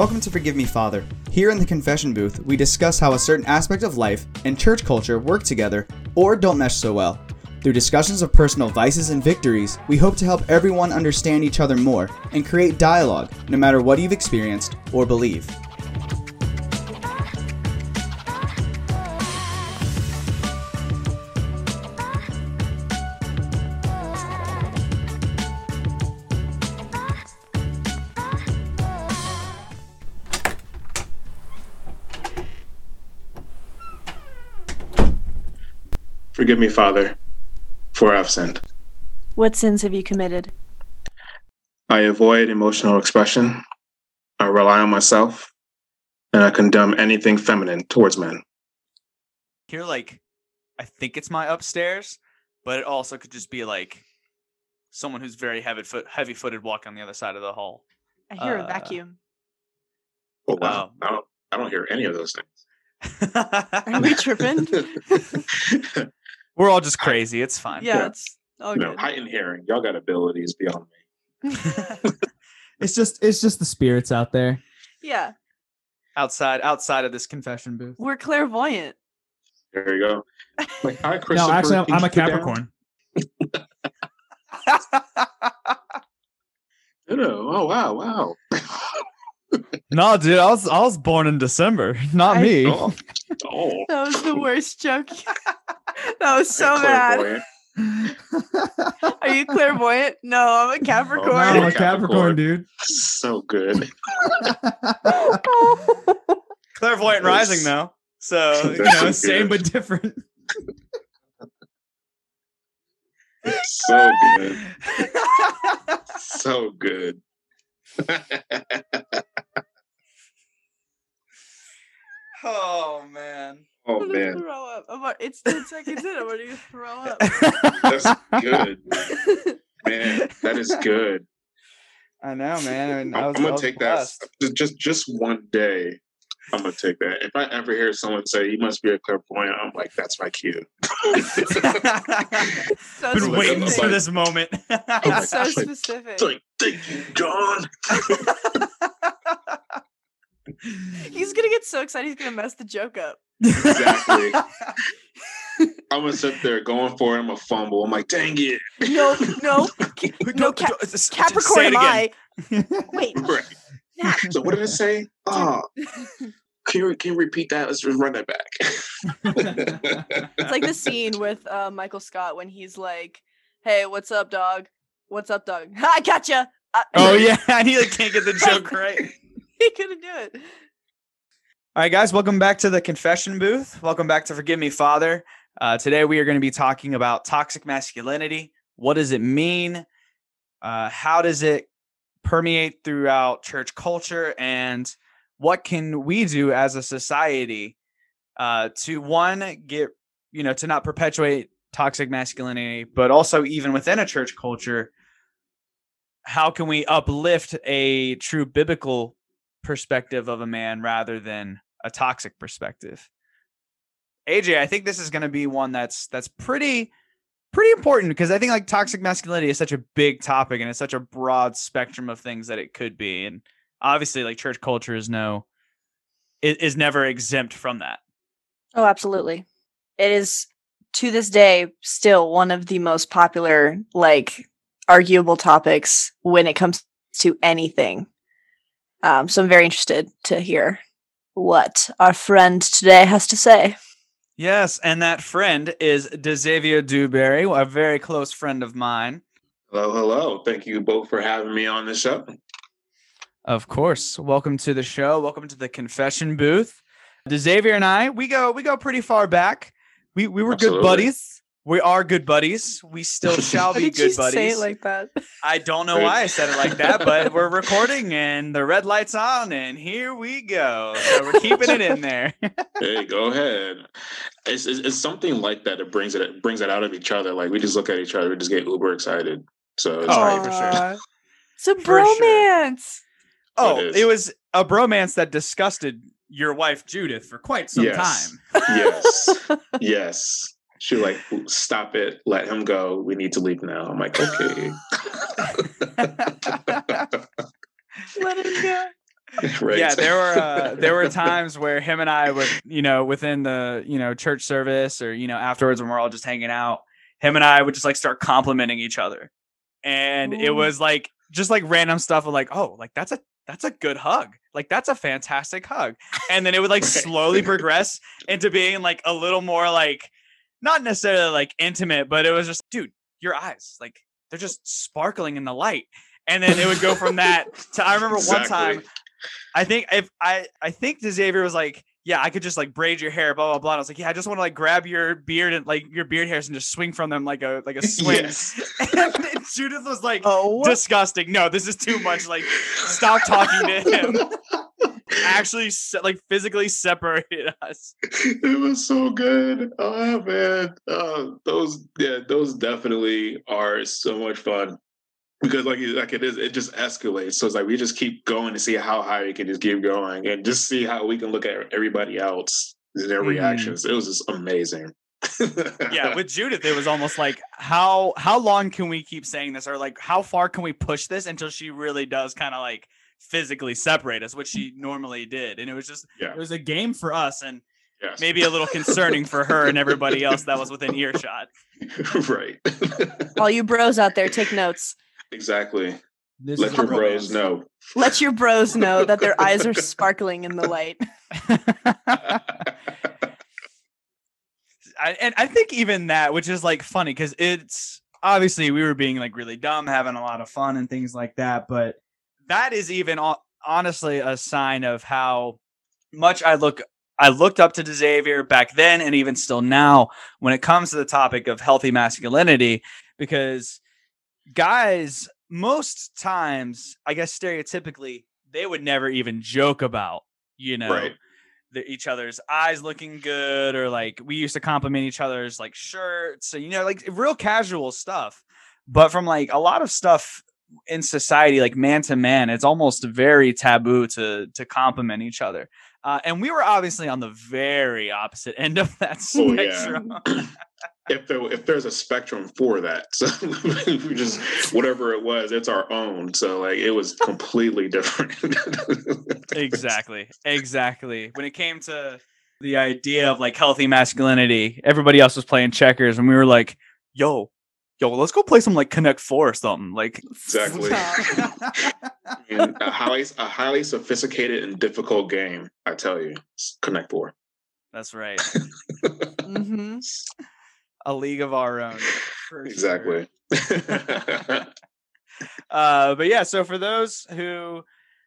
Welcome to Forgive Me Father. Here in the confession booth, we discuss how a certain aspect of life and church culture work together or don't mesh so well. Through discussions of personal vices and victories, we hope to help everyone understand each other more and create dialogue, no matter what you've experienced or believe. Forgive me, Father, for I've sinned. What sins have you committed? I avoid emotional expression. I rely on myself, and I condemn anything feminine towards men. Here, like, I think it's my upstairs, but it also could just be like someone who's very heavy foot heavy footed walking on the other side of the hall. I hear Uh, a vacuum. Oh wow! Oh. I don't. I don't hear any of those things. Are we tripping? things. We're all just crazy. It's fine. yeah, Yeah. it's all no, good. heightened hearing. Y'all got abilities beyond me. It's just it's just the spirits out there. yeah, outside outside of this confession booth. we're clairvoyant. There you go. Like, hi, Christopher. No, actually, I'm, I'm a? Capricorn. No, no. Oh wow, wow. No, dude, I was I was born in December, not I- me. oh, oh. That was the worst joke. that was so bad. Are you clairvoyant? No, I'm a No, Capricorn. I'm a Capricorn. Capricorn, dude. So good. Clairvoyant That's- rising though. So you know, so Same good. but different. So good. So good. Oh man. oh I'm gonna man, throw up. I'm about, it's 10 seconds in. I'm gonna throw up. that's good. Man, that is good. I know, man. I mean, I I'm, was, I'm gonna take blessed. that just just one day. I'm gonna take that. If I ever hear someone say you must be a clairvoyant, I'm like, that's my cue. so Been waiting for like- this moment. It's so oh It's like- specific. It's like, thank you, John. He's gonna get so excited. He's gonna mess the joke up. Exactly. I'm gonna sit there going for it. I'm a fumble. I'm like, dang it. No, no, no. Cap- Capricorn am I. Wait, Right. Nat, So what did it say? Oh, can you, can you repeat that? Let's just run that back. It's like the scene with uh, Michael Scott when he's like, "Hey, what's up, dog? What's up, dog? I gotcha." Uh, Oh yeah, and he like can't get the joke right. he couldn't do it. All right, guys, welcome back to the confession booth. Welcome back to Forgive Me, Father. Uh, today we are going to be talking about toxic masculinity. What does it mean? Uh, how does it permeate throughout church culture? And what can we do as a society uh, to one get you know to not perpetuate toxic masculinity, but also even within a church culture, how can we uplift a true biblical perspective of a man rather than a toxic perspective. AJ, I think this is going to be one that's that's pretty pretty important because I think like toxic masculinity is such a big topic and it's such a broad spectrum of things that it could be and obviously like church culture is no is never exempt from that. Oh, absolutely. It is to this day still one of the most popular, like, arguable topics when it comes to anything. Um, so I'm very interested to hear what our friend today has to say. Yes, and that friend is DeXavier Dewberry, a very close friend of mine. hello, hello. Thank you both for having me on the show. Of course. Welcome to the show. Welcome to the confession booth. Xavier and I, we go we go pretty far back. We we were Absolutely. good buddies. We are good buddies. We still shall be good buddies. Say it like that? I don't know why I said it like that, but we're recording and the red light's on and here we go. So we're keeping it in there. Hey, go ahead. It's, it's, it's something like that that brings it it brings it out of each other. Like we just look at each other, we just get uber excited. So it's Oh, like, for sure. It's a For sure. bromance. Oh, is. it was a bromance that disgusted your wife Judith for quite some Yes. time. yes, yes. She was like stop it, let him go. We need to leave now. I'm like, okay. Let it go. right. Yeah, there were uh, there were times where him and I would, you know, within the you know church service or you know afterwards when we're all just hanging out, him and I would just like start complimenting each other, and it was like just like random stuff of like, oh, like that's a that's a good hug, like that's a fantastic hug, and then it would like Right. slowly progress into being like a little more like not necessarily like intimate, but it was just, dude, your eyes, like they're just sparkling in the light. And then it would go from that to I remember one time I think if I I think Xavier was like, yeah, I could just like braid your hair, blah blah blah. And I was like, yeah, I just want to like grab your beard and like your beard hairs and just swing from them like a like a swing. Yes. and then Judith was like, Oh, disgusting. No, this is too much. Like, stop talking to him. Actually, se- like physically separated us. it was so good. Oh man, uh, those yeah, those definitely are so much fun because like like it is, it just escalates. So it's like we just keep going to see how high we can just keep going and just see how we can look at everybody else and their Mhm. reactions. It was just amazing. Yeah, with Judith, it was almost like how how long can we keep saying this, or like how far can we push this until she really does kind of like physically separate us, which she normally did, and it was just Yeah. it was a game for us and yes. maybe a little concerning for her and everybody else that was within earshot. right. all you bros out there, take notes. exactly. This Let your bros romance. know. Let your bros know that their eyes are sparkling in the light. I, and I think even that, which is like funny, because it's obviously we were being like really dumb, having a lot of fun and things like that. But that is even honestly a sign of how much I look. I looked up to Xavier back then, and even still now, when it comes to the topic of healthy masculinity, because guys, most times, I guess stereotypically, they would never even joke about, you know, Right. the, each other's eyes looking good or like we used to compliment each other's like shirts so you know like real casual stuff but from like a lot of stuff in society like man to man it's almost very taboo to to compliment each other. Uh, and we were obviously on the very opposite end of that Oh, yeah. spectrum. If there if there's a spectrum for that so we just whatever it was it's our own. So like it was completely different. Exactly exactly. When it came to the idea of like healthy masculinity everybody else was playing checkers and we were like yo yo let's go play some like connect four or something like exactly. And a highly a highly sophisticated and difficult game i tell you. Connect four. That's right. Hmm a league of our own for sure. exactly uh but yeah so for those who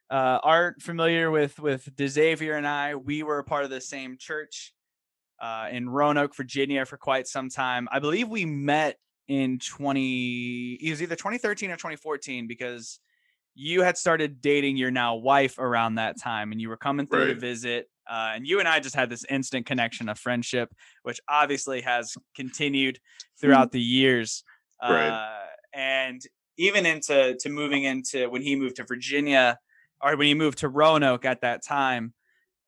uh aren't familiar with with Xavier and I we were a part of the same church uh in Roanoke Virginia for quite some time. I believe we met in 20 it was either 2013 or 2014 because you had started dating your now wife around that time and you were coming through to visit uh, and you and I just had this instant connection of friendship which obviously has continued throughout the years Right. uh, and even into to moving into when he moved to Virginia or when he moved to Roanoke at that time,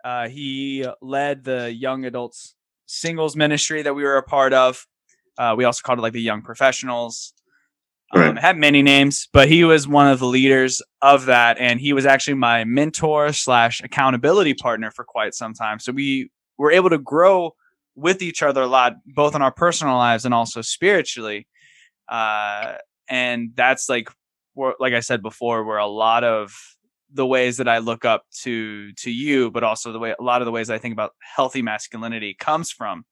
uh, he led the young adults singles ministry that we were a part of. Uh, we also called it like the young professionals. Um, Right. had many names, but he was one of the leaders of that, and he was actually my mentor slash accountability partner for quite some time. So we were able to grow with each other a lot, both in our personal lives and also spiritually. Uh, and that's like, like I said before, where a lot of the ways that I look up to to you, but also the way a lot of the ways I think about healthy masculinity comes from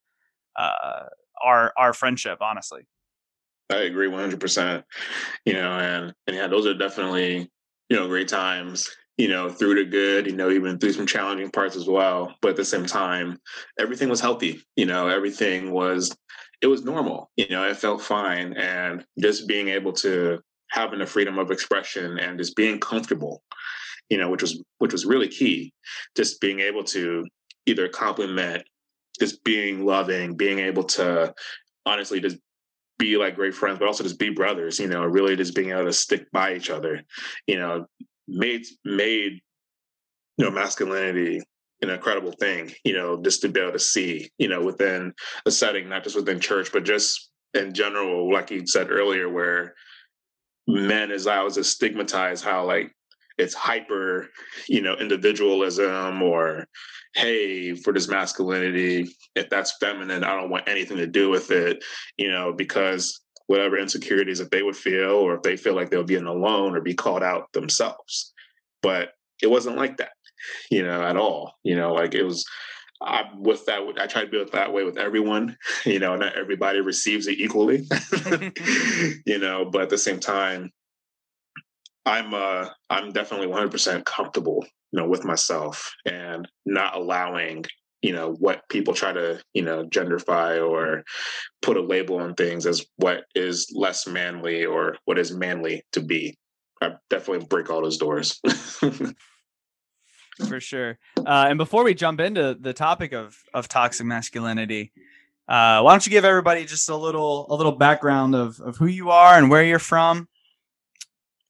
uh, our our friendship. Honestly, I agree 100%. You know, and, and yeah, those are definitely, you know, great times, you know, through the good, you know, even through some challenging parts as well. But at the same time, everything was healthy, you know, everything was, it was normal, you know, it felt fine. And just being able to having the freedom of expression and just being comfortable, you know, which was, which was really key. Just being able to either compliment, just being loving, being able to honestly just be like great friends, but also just be brothers, you know, really just being able to stick by each other, you know, made made you know masculinity an incredible thing, you know, just to be able to see, you know, within a setting, not just within church, but just in general, like you said earlier, where men is I was just stigmatized how like it's hyper, you know, individualism or hey, for this masculinity, if that's feminine, I don't want anything to do with it, you know, because whatever insecurities that they would feel or if they feel like they'll be in alone or be called out themselves. But it wasn't like that, you know, at all. You know, like it was I with that I try to be that way with everyone. You know, not everybody receives it equally. you know, but at the same time, I'm uh I'm definitely 100% comfortable, you know, with myself and not allowing you know what people try to you know genderify or put a label on things as what is less manly or what is manly to be. I definitely break all those doors. For sure. Uh, and before we jump into the topic of of toxic masculinity uh, why don't you give everybody just a little a little background of of who you are and where you're from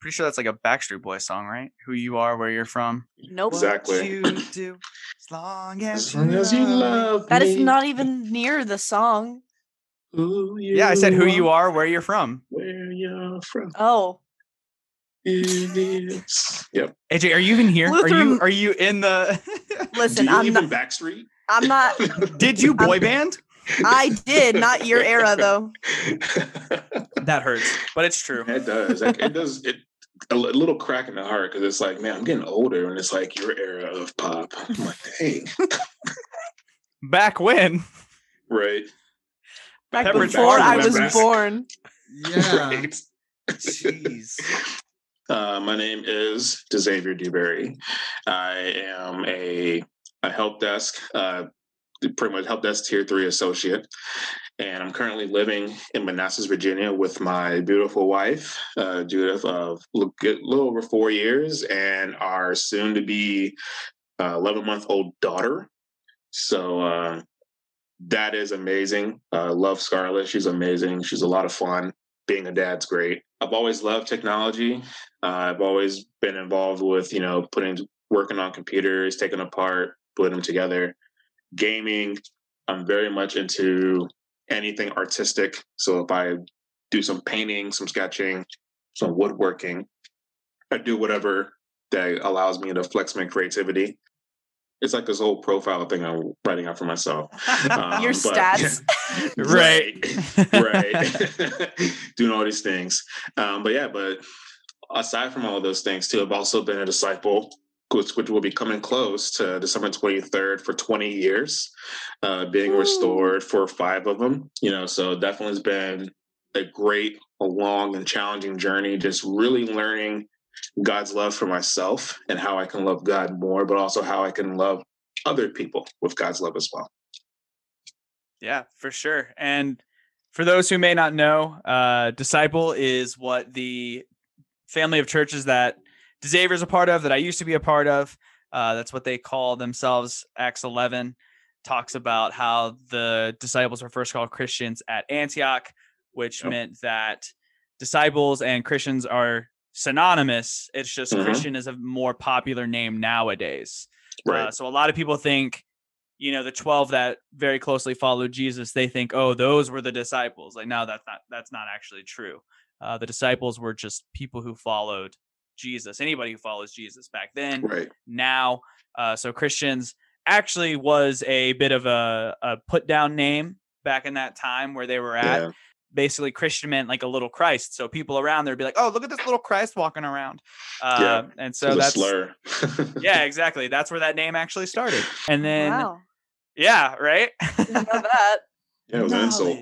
pretty sure that's like a Backstreet Boy song, right? Who you are, where you're from. Nope. Exactly. What you do as long as, as, long as you love That is me, not even near the song. who you Yeah, I said who you are, where you're from. where you're from Oh, it is yep AJ, are you even here? Are you are you in the listen, Do you I'm even not. backstreet I'm not. Did you boy band? I did not your era though. That hurts, but it's true. It does. It does. It a little crack in the heart because it's like, man, I'm getting older, and it's like your era of pop. I'm like, dang, Back when? right, Back Pepper before I was back. born. right. Jeez. Uh, my name is Xavier Dewberry. I am a a help desk, uh, pretty much help desk tier three associate, and I'm currently living in Manassas, Virginia, with my beautiful wife, uh, Judith, of a little over four years, and our soon to be 11 month old daughter. So. Uh, that is amazing. Uh, love Scarlett. She's amazing. She's a lot of fun. Being a dad's great. I've always loved technology. Uh, I've always been involved with, you know, putting, working on computers, taking apart, putting them together. Gaming. I'm very much into anything artistic. So if I do some painting, some sketching, some woodworking, I do whatever that allows me to flex my creativity. It's like this whole profile thing I'm writing out for myself. Um, Your but- stats. right, right. Doing all these things. Um, but yeah, but aside from all of those things too, I've also been a disciple, which, which will be coming close to December 23rd for 20 years, uh, being Ooh. restored for five of them. You know, so definitely has been a great, a long and challenging journey, just really learning God's love for myself and how I can love God more, but also how I can love other people with God's love as well. Yeah, for sure. And for those who may not know, uh, Disciple is what the family of churches that Xavier's a part of, that I used to be a part of. Uh, that's what they call themselves. Acts 11 talks about how the disciples were first called Christians at Antioch, which meant that disciples and Christians are synonymous. It's just Mhm. Christian is a more popular name nowadays. Right. Uh, so a lot of people think, you know, the 12 that very closely followed Jesus, they think, oh, those were the disciples. Like, no, that's not that's not actually true. Uh, the disciples were just people who followed Jesus. Anybody who follows Jesus back then, right. now. Uh, so Christians actually was a bit of a, a put down name back in that time where they were at. Yeah. Basically, Christian meant like a little Christ. So people around there would be like, oh, look at this little Christ walking around. Uh, Yeah, And so So that's slur. yeah, exactly. That's where that name actually started. And then wow. yeah, right. Didn't know that. Yeah, it was an insult.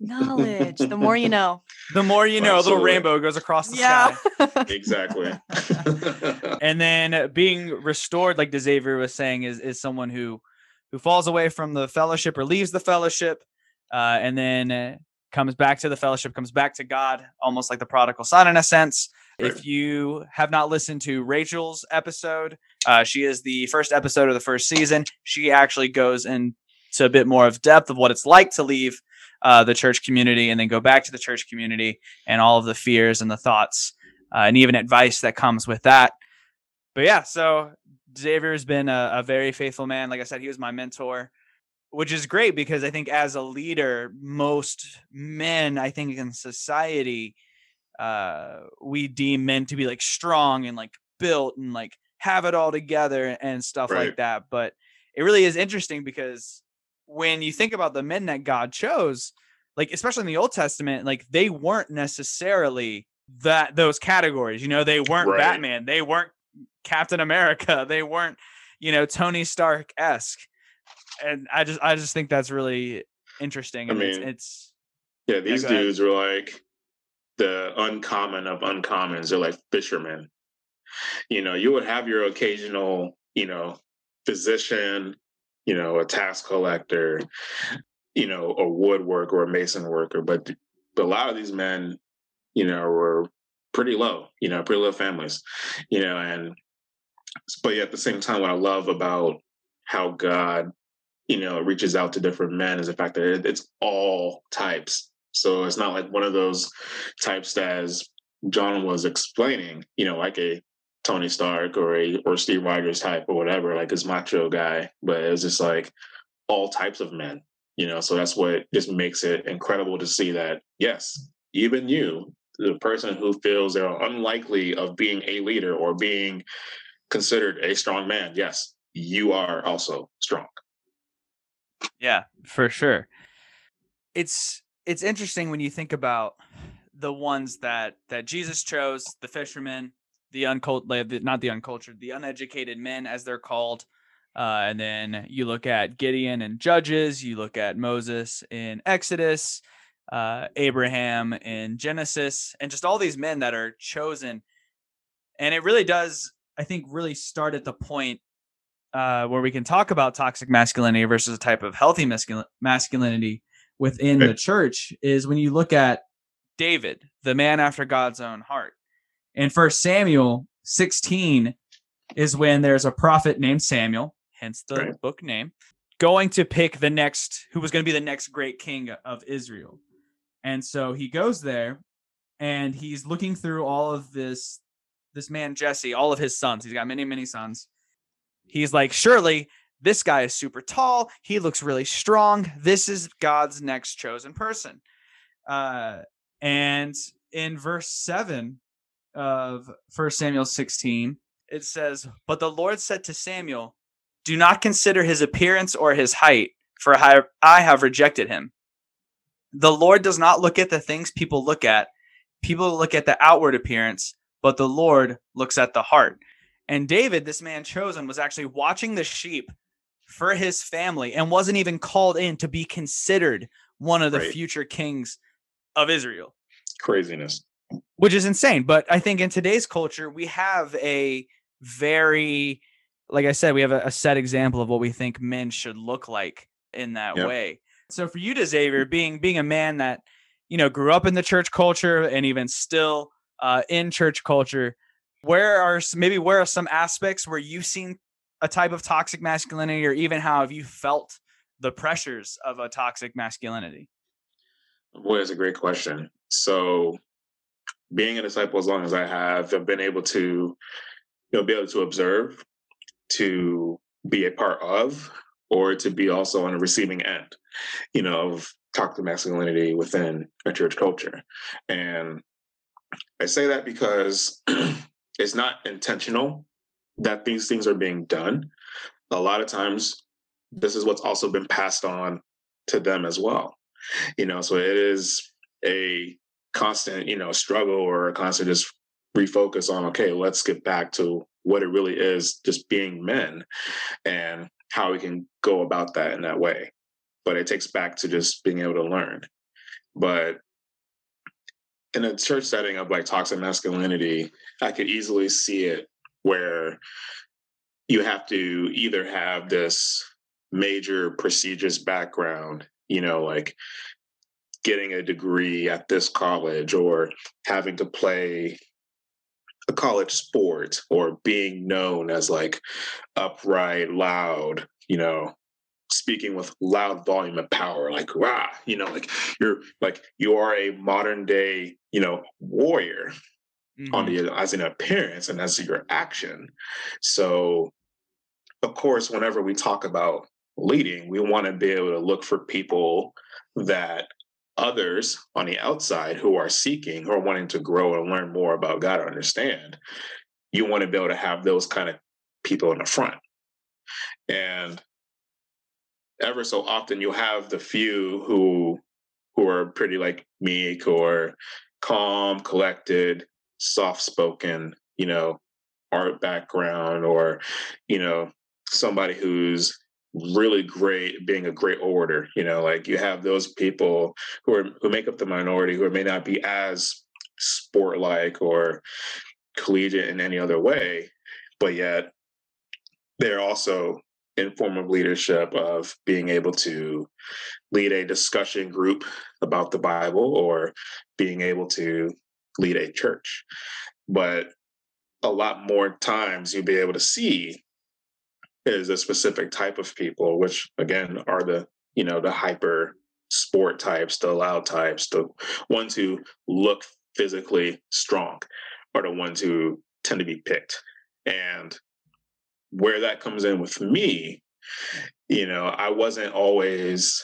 Knowledge. The more you know. the more you know, a little rainbow goes across the Yeah. sky. exactly. And then being restored, like Xavier was saying, is is someone who who falls away from the fellowship or leaves the fellowship, uh, and then uh, comes back to the fellowship, comes back to God, almost like the prodigal son in a sense. If you have not listened to Rachel's episode, uh, she is the first episode of the first season. She actually goes into a bit more of depth of what it's like to leave uh, the church community and then go back to the church community and all of the fears and the thoughts uh, and even advice that comes with that. But yeah, so Xavier has been a, a very faithful man. Like I said, he was my mentor, which is great because I think as a leader, most men, I think in society, uh, we deem men to be like strong and like built and like have it all together and stuff Right. like that. But it really is interesting because when you think about the men that God chose, like especially in the Old Testament, like they weren't necessarily that those categories. You know, they weren't Right. Batman, they weren't Captain America, they weren't, you know, Tony Stark esque. And I just I just think that's really interesting. I And it's, mean, it's Yeah, these ahead. dudes were like the uncommon of uncommons. They're like fishermen. You know, you would have your occasional, you know, physician, you know, a tax collector, you know, a woodworker or a mason worker, but but a lot of these men, you know, were pretty low, you know, pretty low families, you know, and but at the same time, what I love about how God, you know, reaches out to different men is the fact that it- it's all types. So it's not like one of those types that, as John was explaining, you know, like a Tony Stark or a or Steve Rogers type or whatever, like this macho guy. But it was just like all types of men, you know. So that's what just makes it incredible to see that yes, even you, the person who feels they're unlikely of being a leader or being considered a strong man, yes, you are also strong. Yeah, for sure. It's it's interesting when you think about the ones that that Jesus chose, the fishermen, the uncultured, not the uncultured, the uneducated men, as they're called. Uh, and then you look at Gideon and Judges. You look at Moses in Exodus, uh, Abraham in Genesis, and just all these men that are chosen. And it really does, I think, really start at the point uh, where we can talk about toxic masculinity versus a type of healthy mascul- masculinity within the church is when you look at David, the man after God's own heart. In First Samuel 16 is when there's a prophet named Samuel, hence the Right. book name, going to pick the next who was going to be the next great king of Israel. And so he goes there and he's looking through all of this this man Jesse, all of his sons. He's got many many sons. He's like, "Surely this guy is super tall. He looks really strong. This is God's next chosen person." Uh and in verse 7 of First Samuel 16, it says, But the Lord said to Samuel, Do not consider his appearance or his height, for I I have rejected him. The Lord does not look at the things people look at. People look at the outward appearance, but the Lord looks at the heart. And David, this man chosen, was actually watching the sheep for his family and wasn't even called in to be considered one of the Right. future kings of Israel Craziness. Which is insane. But I think in today's culture, we have a very, like I said, we have a, a set example of what we think men should look like in that Yep. way. So for you to Xavier, being being a man that you know grew up in the church culture and even still uh, in church culture, where are maybe where are some aspects where you've seen a type of toxic masculinity, or even how have you felt the pressures of a toxic masculinity? Boy, that's a great question. So, being a disciple as long as I have, I've been able to, you know, be able to observe, to be a part of, or to be also on a receiving end, you know, of toxic masculinity within a church culture. And I say that because it's not intentional that these things are being done. A lot of times, this is what's also been passed on to them as well you know so it is a constant you know struggle or a constant just refocus on okay let's get back to what it really is just being men and how we can go about that in that way. But it takes back to just being able to learn. But in a church setting of like toxic masculinity i could easily see it where you have to either have this major prestigious background you know like getting a degree at this college or having to play a college sport or being known as like upright loud you know speaking with loud volume and power like wow you know like you're like you are a modern day you know warrior on Mhm. the as an appearance and as your action. So, of course, whenever we talk about leading, we want to be able to look for people that others on the outside who are seeking, or wanting to grow and learn more about God or understand, you want to be able to have those kind of people in the front. And ever so often you'll have the few who who are pretty like meek or calm, collected, soft spoken, you know, art background or, you know, somebody who's really great being a great orator you know like you have those people who are who make up the minority who may not be as sport like or collegiate in any other way but yet they're also in form of leadership of being able to lead a discussion group about the bible or being able to lead a church. But a lot more times you'll be able to see is a specific type of people, which again are the you know the hyper sport types, the loud types, the ones who look physically strong, are the ones who tend to be picked. And where that comes in with me, you know, I wasn't always,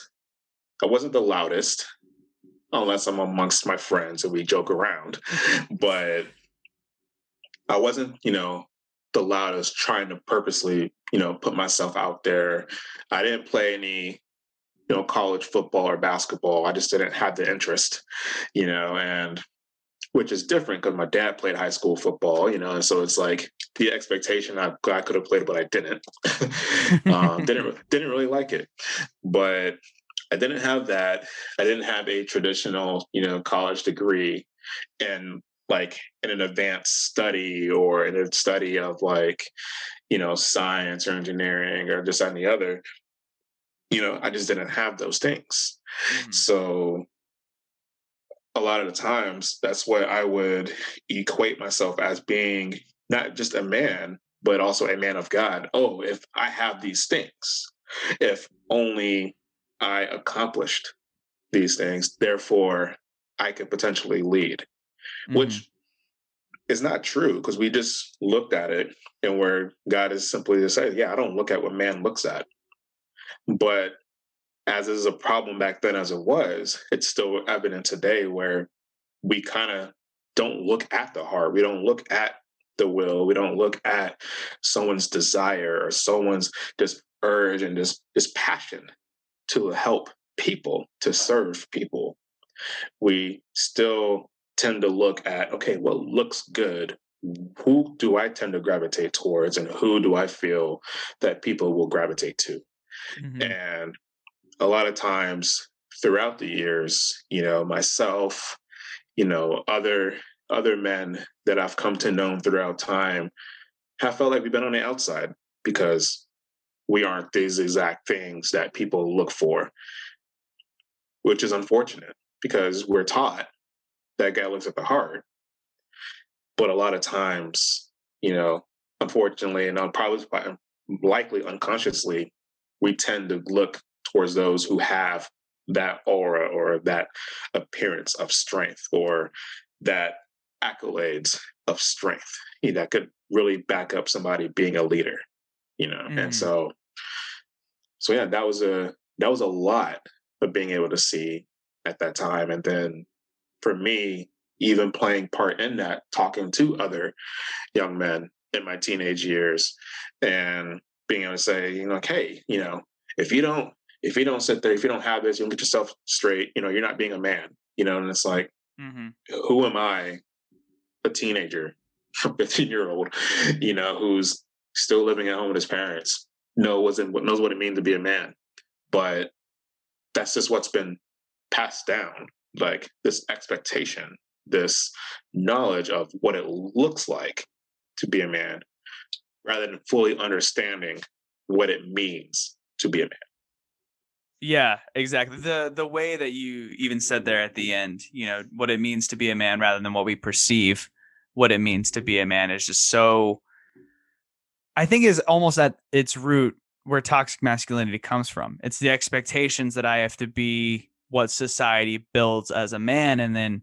I wasn't the loudest, unless I'm amongst my friends and we joke around, but I wasn't, you know, the loudest trying to purposely, you know, put myself out there. I didn't play any, you know, college football or basketball. I just didn't have the interest, you know, and which is different because my dad played high school football, you know, and so it's like the expectation I, I could have played, but I didn't. um, didn't didn't really like it, but I didn't have that. I didn't have a traditional, you know, college degree, and like in an advanced study or in a study of like you know science or engineering or just any other you know i just didn't have those things. Mm-hmm. so a lot of the times that's what i would equate myself as being not just a man but also a man of god. Oh if i have these things if only i accomplished these things therefore i could potentially lead mm-hmm. which is not true because we just looked at it and where God is simply to say, yeah, I don't look at what man looks at. But as is a problem back then as it was, it's still evident today where we kind of don't look at the heart. We don't look at the will. We don't look at someone's desire or someone's just urge and just, just passion to help people, to serve people. We still tend to look at okay, what looks good? Who do I tend to gravitate towards, and who do I feel that people will gravitate to? Mm-hmm. And a lot of times throughout the years, you know, myself, you know, other other men that I've come to know throughout time have felt like we've been on the outside because we aren't these exact things that people look for, which is unfortunate because we're taught that guy looks at the heart. But a lot of times, you know, unfortunately, and probably likely unconsciously, we tend to look towards those who have that aura or that appearance of strength or that accolades of strength you know, that could really back up somebody being a leader you know mm. and so so yeah that was a that was a lot of being able to see at that time and then for me, even playing part in that, talking to other young men in my teenage years and being able to say, you know, like, hey, you know, if you don't, if you don't sit there, if you don't have this, you don't get yourself straight, you know, you're not being a man, you know, and it's like, mm-hmm. who am I, a teenager, 15 year old, you know, who's still living at home with his parents, knows what knows what it means to be a man. But that's just what's been passed down like this expectation, this knowledge of what it looks like to be a man, rather than fully understanding what it means to be a man. Yeah, exactly. The the way that you even said there at the end, you know, what it means to be a man rather than what we perceive what it means to be a man is just so I think is almost at its root where toxic masculinity comes from. It's the expectations that I have to be what society builds as a man and then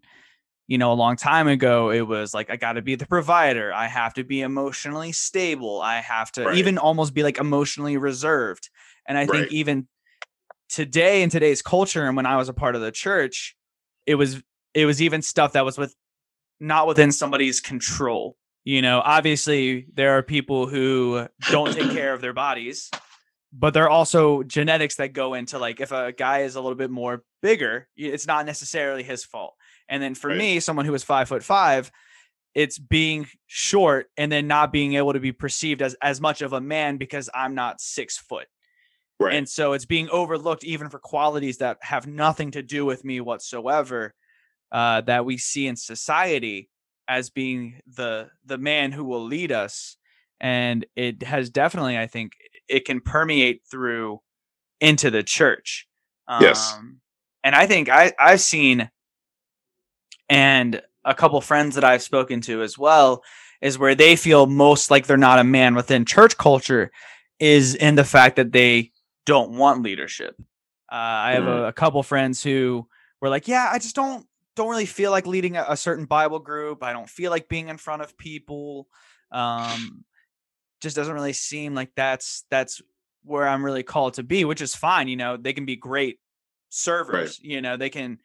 you know a long time ago it was like i got to be the provider i have to be emotionally stable i have to right. even almost be like emotionally reserved and i right. think even today in today's culture and when i was a part of the church it was it was even stuff that was with not within somebody's control You know, obviously there are people who don't take care of their bodies, but there are also genetics that go into like if a guy is a little bit more bigger, it's not necessarily his fault. And then for Right. me, someone who is five foot five, it's being short and then not being able to be perceived as as much of a man because I'm not six foot. Right. And so it's being overlooked even for qualities that have nothing to do with me whatsoever uh, that we see in society as being the the man who will lead us. And it has definitely, I think, it can permeate through into the church. Um, Yes. And I think I, I've seen, and a couple friends that I've spoken to as well, is where they feel most like they're not a man within church culture is in the fact that they don't want leadership. Uh, I have a, a couple friends who were like, "Yeah, I just don't don't really feel like leading a, a certain Bible group. I don't feel like being in front of people. Um, just doesn't really seem like that's that's where I'm really called to be, which is fine. You know, they can be great servers. You know, they can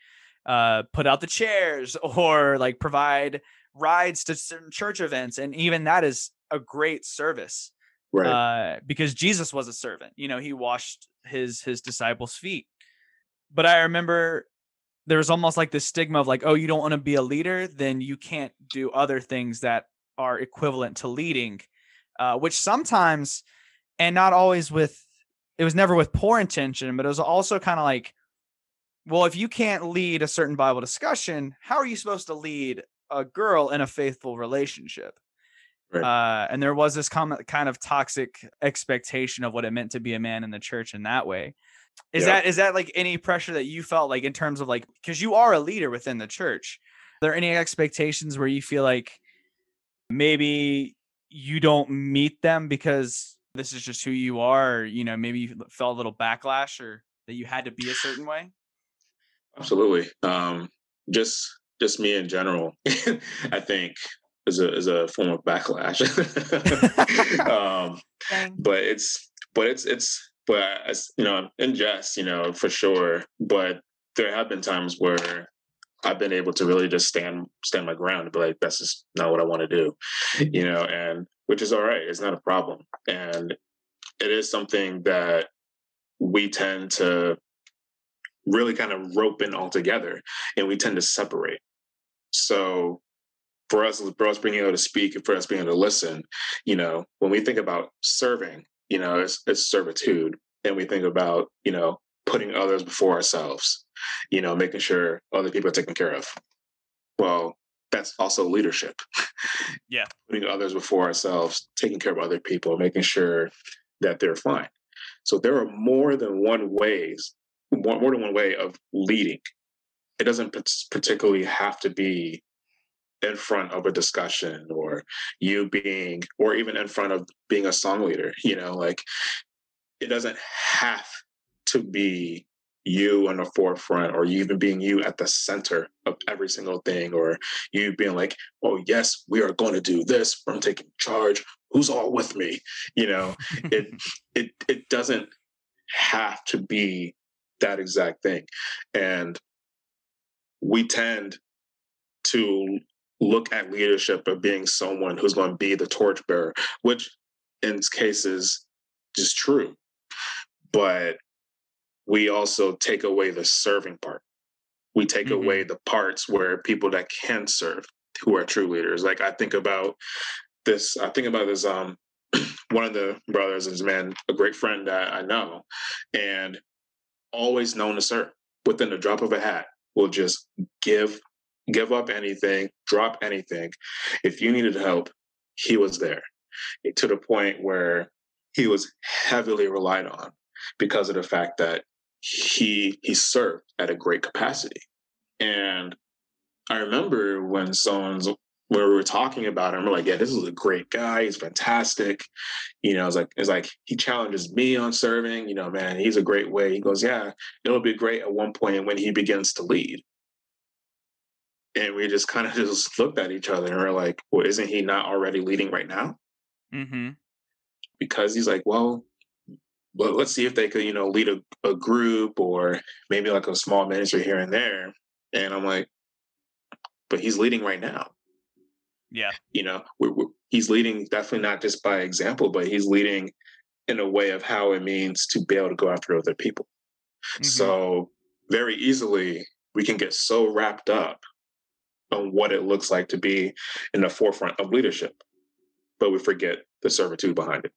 uh, put out the chairs or like provide rides to certain church events, and even that is a great service right. uh, because Jesus was a servant. You know, he washed his his disciples' feet. But I remember there was almost like this stigma of like, oh, you don't want to be a leader, then you can't do other things that are equivalent to leading, uh, which sometimes, and not always with, it was never with poor intention, but it was also kind of like, well, if you can't lead a certain Bible discussion, how are you supposed to lead a girl in a faithful relationship? Right. Uh, and there was this com- kind of toxic expectation of what it meant to be a man in the church in that way. Is Yeah. that is that like any pressure that you felt like in terms of like because you are a leader within the church? Are there any expectations where you feel like maybe you don't meet them because this is just who you are, or you know, maybe you felt a little backlash or that you had to be a certain way? Absolutely. Um, just just me in general, I think is a is a form of backlash. um, Dang. but it's but it's it's but as you know in jest you know for sure but there have been times where i've been able to really just stand stand my ground and be like that's just not what i want to do you know and which is all right it's not a problem and it is something that we tend to really kind of rope in all together and we tend to separate. So for us for us being able to speak and for us being able to listen you know when we think about serving you know it's, it's servitude and we think about you know putting others before ourselves you know making sure other people are taken care of. Well that's also leadership. Yeah. putting others before ourselves taking care of other people making sure that they're fine. So there are more than one ways more, more than one way of leading. It doesn't particularly have to be in front of a discussion or you being or even in front of being a song leader you know like it doesn't have to be you in the forefront or you even being you at the center of every single thing or you being like oh yes we are going to do this. I'm taking charge. Who's all with me? You know? It it it doesn't have to be that exact thing. And we tend to look at leadership of being someone who's going to be the torchbearer, which in cases is true. But we also take away the serving part. We take Mhm. away the parts where people that can serve who are true leaders. Like I think about this, I think about this um one of the brothers is man, a great friend that I know, and always known to serve within the drop of a hat will just give give up anything, drop anything. If you needed help, he was there. To the point where he was heavily relied on because of the fact that he he served at a great capacity. And I remember when someone's when we were talking about him, we're like, yeah, this is a great guy. He's fantastic. You know, it's like it's like he challenges me on serving. You know, man, he's a great way. He goes, yeah, it'll be great at one point when he begins to lead. And we just kind of just looked at each other and we're like, well, isn't he not already leading right now? Mm-hmm. Because he's like, well, well, let's see if they could, you know, lead a, a group or maybe like a small ministry here and there. And I'm like, but he's leading right now. Yeah. You know, we're, we're, he's leading definitely not just by example, but he's leading in a way of how it means to be able to go after other people. Mhm. So very easily we can get so wrapped up on what it looks like to be in the forefront of leadership, but we forget the servitude behind it.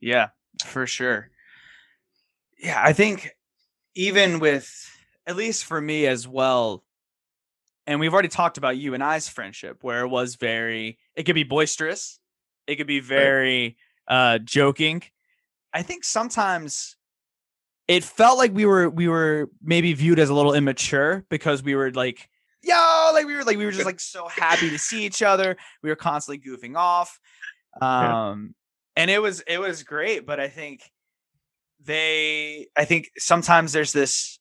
Yeah, for sure. Yeah, I think even with at least for me as well, and we've already talked about you and I's friendship, where it was very it could be boisterous, it could be very uh joking. I think sometimes it felt like we were we were maybe viewed as a little immature because we were like yo like we were like we were just like so happy to see each other we were constantly goofing off um and it was it was great but i think they i think sometimes there's this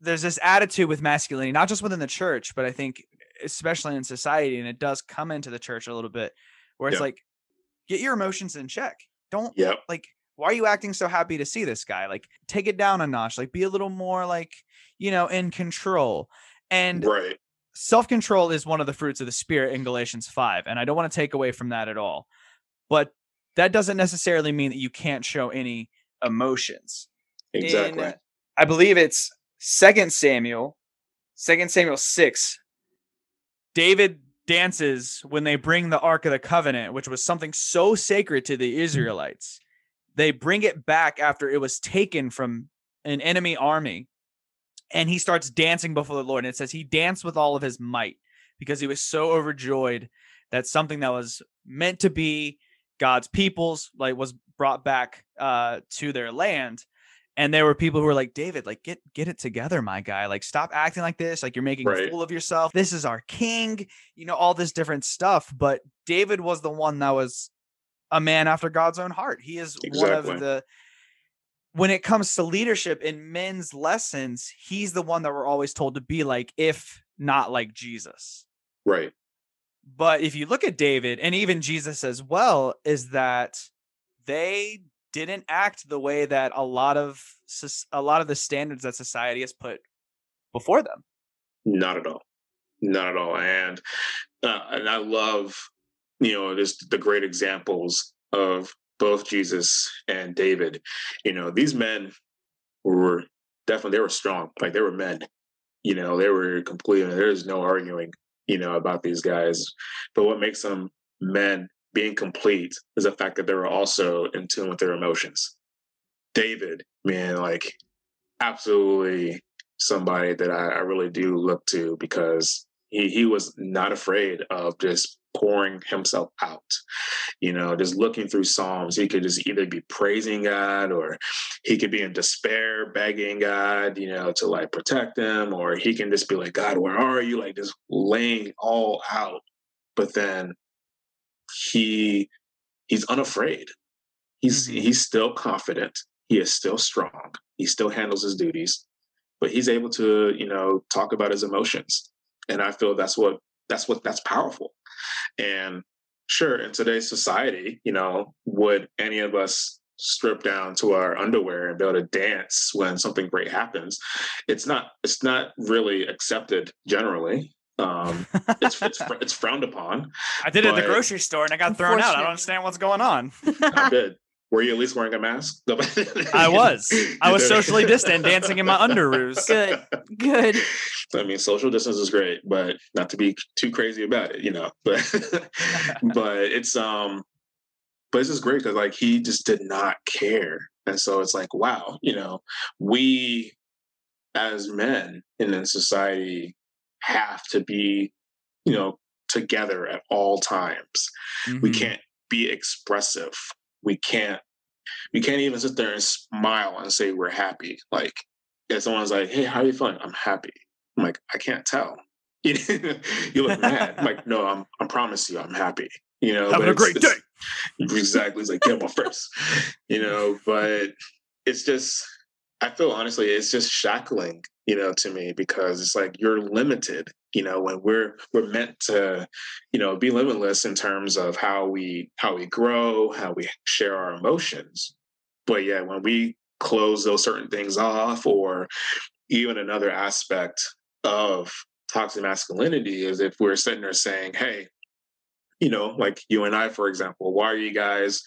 there's this attitude with masculinity not just within the church but i think especially in society and it does come into the church a little bit where it's Yeah. like get your emotions in check don't Yep. like why are you acting so happy to see this guy like take it down a notch like be a little more like you know in control and Right. self-control is one of the fruits of the spirit in galatians 5 and i don't want to take away from that at all but that doesn't necessarily mean that you can't show any emotions. Exactly. in, i believe it's second samuel second samuel 6 david dances when they bring the ark of the covenant which was something so sacred to the israelites. They bring it back after it was taken from an enemy army. And he starts dancing before the lord. And it says he danced with all of his might because he was so overjoyed that something that was meant to be god's people's like was brought back uh to their land and there were people who were like david like get get it together my guy. Like stop acting like this. Like you're making a fool of yourself. This is our king you know all this different stuff but david was the one that was a man after god's own heart. He is one of the when it comes to leadership in men's lessons he's the one that we're always told to be like if not like jesus. Right. But if you look at David and even Jesus as well, is that they didn't act the way that a lot of a lot of the standards that society has put before them. Not at all. Not at all. And uh, and I love, you know, just the great examples of both Jesus and David. You know, these men were definitely they were strong. Like they were men. You know, they were completely there's no arguing, you know, about these guys. But what makes them men being complete is the fact that they were also in tune with their emotions. David, man, like absolutely somebody that I, I really do look to because he, he was not afraid of just pouring himself out. You know, just looking through Psalms, he could just either be praising God or he could be in despair, begging God, you know, to like protect him, or he can just be like, God, where are you? Like just laying all out. But then he he's unafraid. He's Mhm. he's still confident. He is still strong. He still handles his duties, but he's able to, you know, talk about his emotions. And I feel that's what that's what that's powerful. And sure, in today's society, you know, would any of us strip down to our underwear and be able to dance when something great happens? It's not it's not really accepted generally. Um, it's it's it's frowned upon. I did it at the grocery store and I got thrown out. I don't understand what's going on. Not good. Were you at least wearing a mask? I was. I was socially distant, dancing in my underoos. Good. Good. I mean, social distance is great, but not to be too crazy about it, you know. But but it's um, but it's just great because like he just did not care, and so it's like wow, you know, we as men in in society have to be, you know, together at all times. we Mhm. can't be expressive we can't we can't even sit there and smile and say we're happy. Like if someone's like hey how are you feeling? I'm happy. I'm like i can't tell. You look mad. I'm like no i'm i promise you i'm happy. You know Having a great day. exactly. It's like get up first you know but it's just i feel honestly it's just shackling you know to me because it's like you're limited you know when we're we're meant to you know be limitless in terms of how we how we grow how we share our emotions. But yeah when we close those certain things off or even another aspect of toxic masculinity is if we're sitting there saying hey you know, like you and I, for example, why are you guys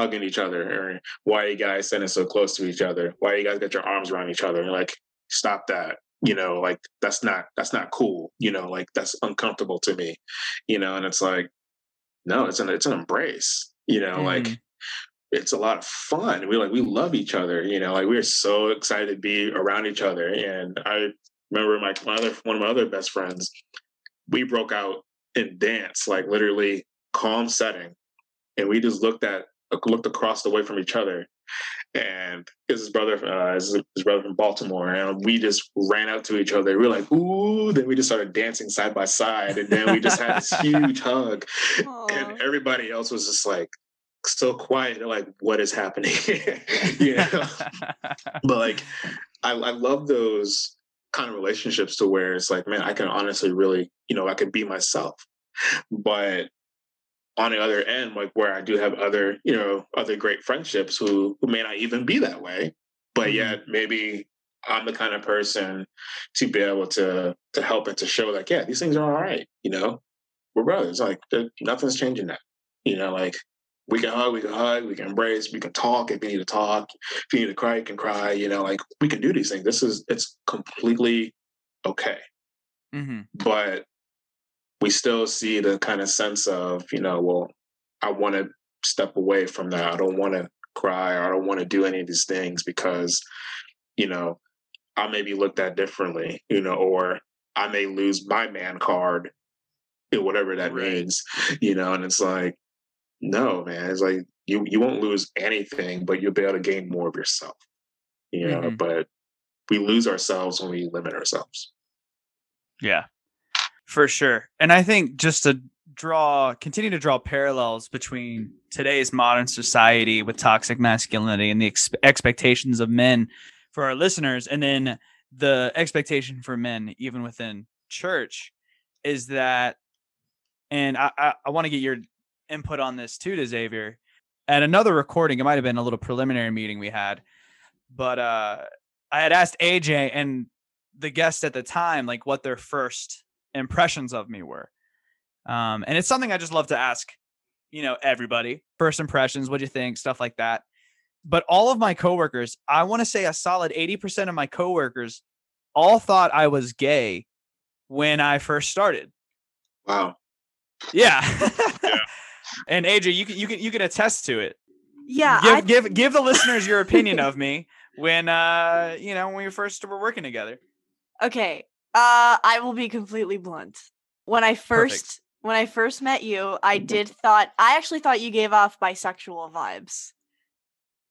hugging each other? Or why are you guys sitting so close to each other? Why you guys got your arms around each other? like, stop that. You know, like that's not that's not cool. You know, like that's uncomfortable to me. You know, and it's like, no, it's an it's an embrace. You know, mm. like it's a lot of fun. We like we love each other. You know, like we're so excited to be around each other. And I remember my, my other one of my other best friends. We broke out in dance, like literally calm setting, and we just looked at looked across the way from each other. And his brother, uh, his, his brother from Baltimore, and we just ran out to each other. We were like, "Ooh!" Then we just started dancing side by side, and then we just had this huge hug. Aww. And everybody else was just like, so quiet. They're like, what is happening? you know? but like, I, I love those kind of relationships to where it's like, man, I can honestly really, you know, I can be myself. But on the other end, like where I do have other, you know, other great friendships who who may not even be that way, but mm-hmm. yet maybe I'm the kind of person to be able to to help and to show like, yeah, these things are all right, you know, we're brothers. Like nothing's changing that, you know, like we can hug, we can hug, we can embrace, we can talk if you need to talk. If you need to cry, you can cry. You know, like we can do these things. This is it's completely okay. Mm-hmm. But we still see the kind of sense of, you know, well, I want to step away from that. I don't want to cry or I don't want to do any of these things because, you know, I may be looked at differently, you know, or I may lose my man card, whatever that right. means, you know, and it's like, no, man. It's like you you won't lose anything, but you'll be able to gain more of yourself. You know, mm-hmm. but we lose ourselves when we limit ourselves. Yeah. For sure. And I think just to draw continue to draw parallels between today's modern society with toxic masculinity and the ex- expectations of men for our listeners and then the expectation for men even within church is that and I, I, I want to get your input on this too to Xavier. At another recording, it might have been a little preliminary meeting we had, but uh, I had asked AJ and the guest at the time like what their first impressions of me were. Um, and it's something I just love to ask, you know, everybody. First impressions, what do you think, stuff like that. But all of my coworkers, I want to say a solid 80% of my coworkers all thought I was gay when I first started. Wow. Yeah. yeah and AJ, you can you can you can attest to it. Yeah, give I... give give the listeners your opinion of me when uh you know when we first were working together. Okay, uh, I will be completely blunt. When I first Perfect. when I first met you, I did thought I actually thought you gave off bisexual vibes,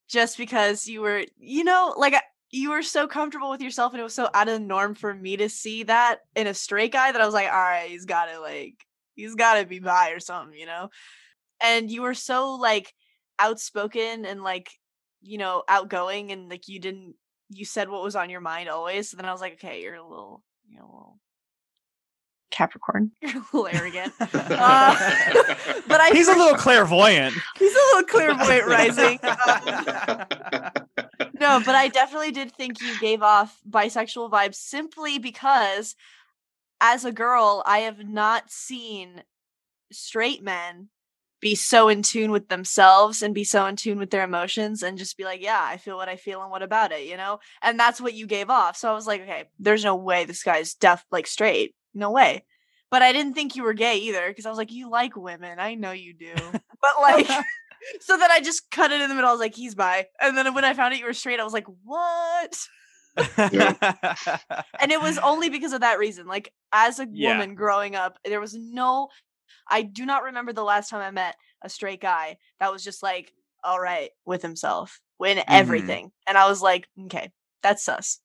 just because you were you know like you were so comfortable with yourself and it was so out of the norm for me to see that in a straight guy that I was like, all right, he's got to like he's got to be bi or something, you know and you were so like outspoken and like you know outgoing and like you didn't you said what was on your mind always so then i was like okay you're a little you know a little capricorn. You're a little arrogant. Uh, but I he's a little clairvoyant. He's a little clairvoyant rising. Um, no but i definitely did think you gave off bisexual vibes simply because as a girl i have not seen straight men be so in tune with themselves and be so in tune with their emotions and just be like, yeah, I feel what I feel and what about it, you know? And that's what you gave off. So I was like, okay, there's no way this guy's deaf, like straight. No way. But I didn't think you were gay either because I was like, you like women. I know you do. but like, so then I just cut it in the middle. I was like, he's bi. And then when I found out you were straight, I was like, what? and it was only because of that reason. Like, as a yeah. woman growing up, there was no I do not remember the last time I met a straight guy that was just like, all right with himself, win mm-hmm. everything. And I was like, okay, that's sus.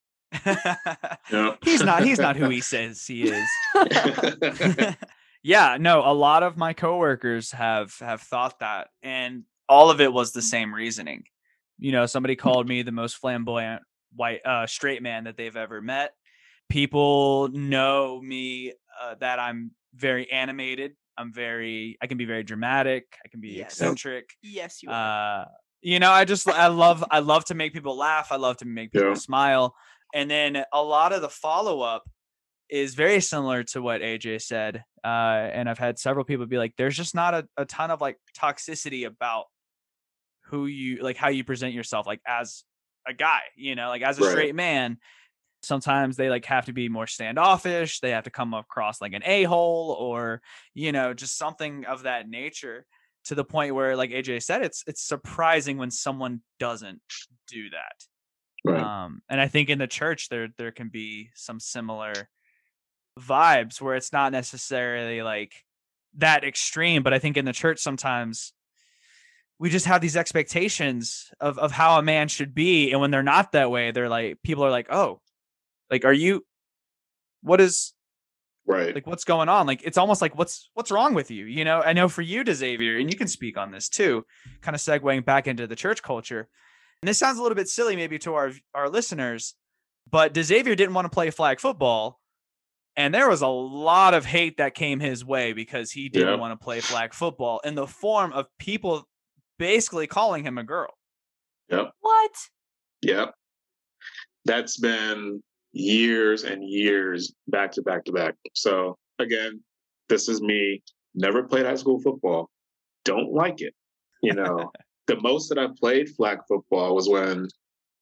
He's not he's not who he says he is. yeah, no, a lot of my coworkers have have thought that and all of it was the same reasoning. You know, somebody called me the most flamboyant white uh straight man that they've ever met. People know me uh, that I'm very animated I'm very I can be very dramatic. I can be yes. eccentric. Yes, you are. Uh, you know, I just I love I love to make people laugh. I love to make people yeah. smile. And then a lot of the follow up is very similar to what AJ said. Uh, and I've had several people be like, there's just not a, a ton of like toxicity about who you like how you present yourself like as a guy, you know, like as a Right. straight man. Sometimes they like have to be more standoffish. They have to come across like an a hole or, you know, just something of that nature to the point where, like AJ said, it's it's surprising when someone doesn't do that. Right. Um, and I think in the church there there can be some similar vibes where it's not necessarily like that extreme, but I think in the church sometimes we just have these expectations of of how a man should be, and when they're not that way, they're like people are like, oh, like are you? What is right. like what's going on like it's almost like what's what's wrong with you you know i know for you to xavier and you can speak on this too kind of segueing back into the church culture and this sounds a little bit silly maybe to our our listeners but xavier didn't want to play flag football and there was a lot of hate that came his way because he didn't Yeah. want to play flag football in the form of people basically calling him a girl Yep. What? Yep. That's been years and years back to back to back. So again, this is me. Never played high school football. Don't like it. You know, the most that I played flag football was when,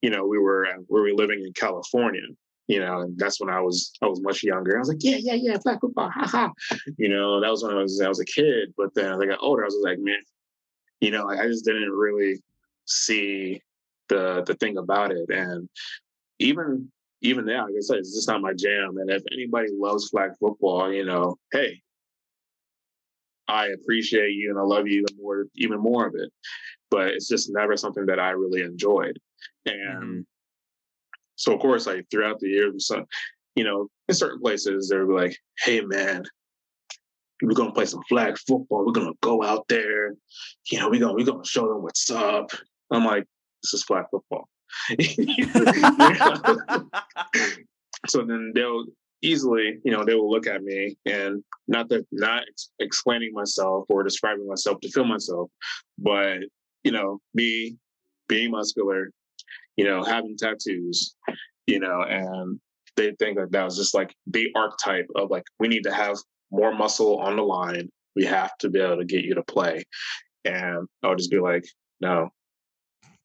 you know, we were uh, we were living in California. You know, and that's when I was I was much younger. I was like, yeah, yeah, yeah, flag football, ha ha. You know, that was when I was I was a kid. But then as I got older, I was like, man, you know, like, I just didn't really see the the thing about it. And even even now, like I said, it's just not my jam. And if anybody loves flag football, you know, hey, I appreciate you and I love you even more, even more of it. But it's just never something that I really enjoyed. And mm-hmm. so, of course, like throughout the years, so, you know, in certain places, they're like, hey, man, we're gonna play some flag football. We're gonna go out there. You know, we're gonna we're gonna show them what's up. I'm like, this is flag football. So then they'll easily, you know, they will look at me and not that not explaining myself or describing myself to feel myself, but you know, me being muscular, you know, having tattoos, you know, and they think that that was just like the archetype of like we need to have more muscle on the line. We have to be able to get you to play. And I'll just be like, no.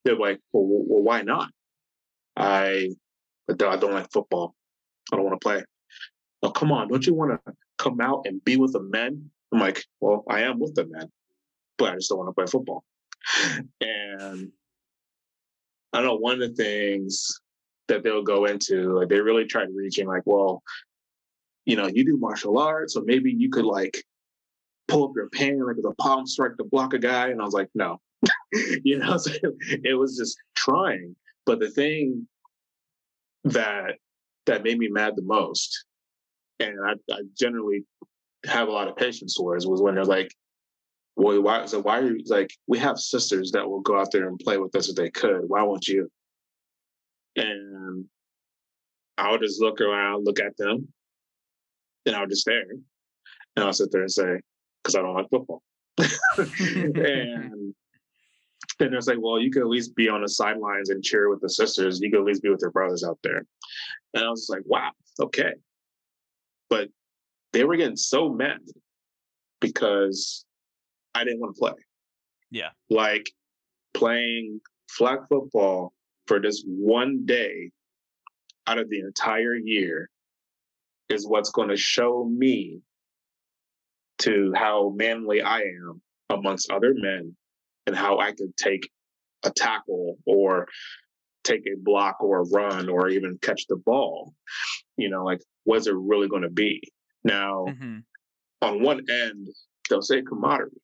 They're like, well, well why not? I, I don't like football. I don't want to play. Oh, come on. Don't you want to come out and be with the men? I'm like, well, I am with the men, but I just don't want to play football. And I know, one of the things that they'll go into, like they really tried reaching, like, well, you know, you do martial arts, so maybe you could like pull up your pen like with a palm strike to block a guy. And I was like, no. you know, so it was just trying. But the thing that that made me mad the most, and I, I generally have a lot of patience towards, was when they're like, well, why so why are you like we have sisters that will go out there and play with us if they could. Why won't you? And I'll just look around, look at them, and I'll just stare. And I'll sit there and say, because I don't like football. and then it's like, well, you could at least be on the sidelines and cheer with the sisters. You could at least be with your brothers out there. And I was like, wow, okay. But they were getting so mad because I didn't want to play. Yeah. Like playing flag football for this one day out of the entire year is what's going to show me to how manly I am amongst other men and how I could take a tackle or take a block or a run or even catch the ball. You know, like, what's it really going to be? Now, Mhm. on one end, they'll say camaraderie.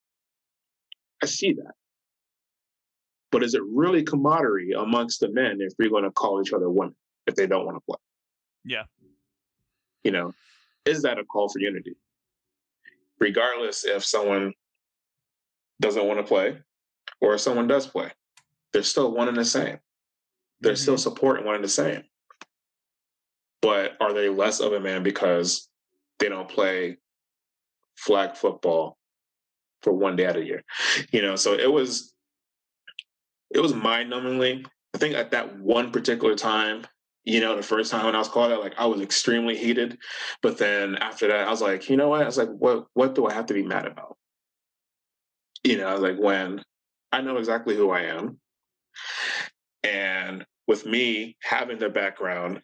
I see that. But is it really camaraderie amongst the men if we're going to call each other women if they don't want to play? Yeah. You know, is that a call for unity? Regardless if someone doesn't want to play or if someone does play, they're still one and the same. They're still mm-hmm. supporting one and the same. But are they less of a man because they don't play flag football for one day out of the year? You know, so it was it was mind numbingly. I think at that one particular time, you know, the first time when I was called out, like I was extremely heated. But then after that, I was like, you know what? I was like, what what do I have to be mad about? You know, like when I know exactly who I am. And with me having the background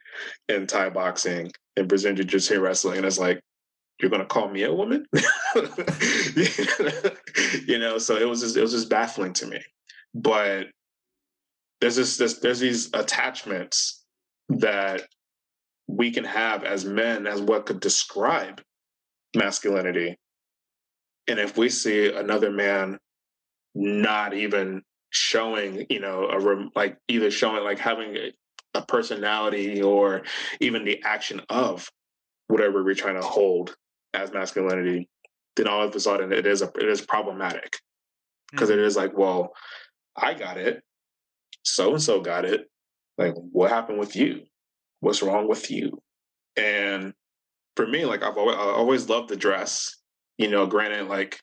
in Thai boxing and Brazilian Jiu-Jitsu wrestling, and it's like, you're gonna call me a woman? you know, so it was just it was just baffling to me. But there's this, this there's these attachments that we can have as men as what could describe masculinity. And if we see another man not even showing, you know, a rem- like either showing like having a, a personality or even the action of whatever we're trying to hold as masculinity, then all of a sudden it is a, it is problematic because mm-hmm. like, well, I got it, so and so got it. Like, what happened with you? What's wrong with you? And for me, like I've always, I always loved the dress. You know, granted, like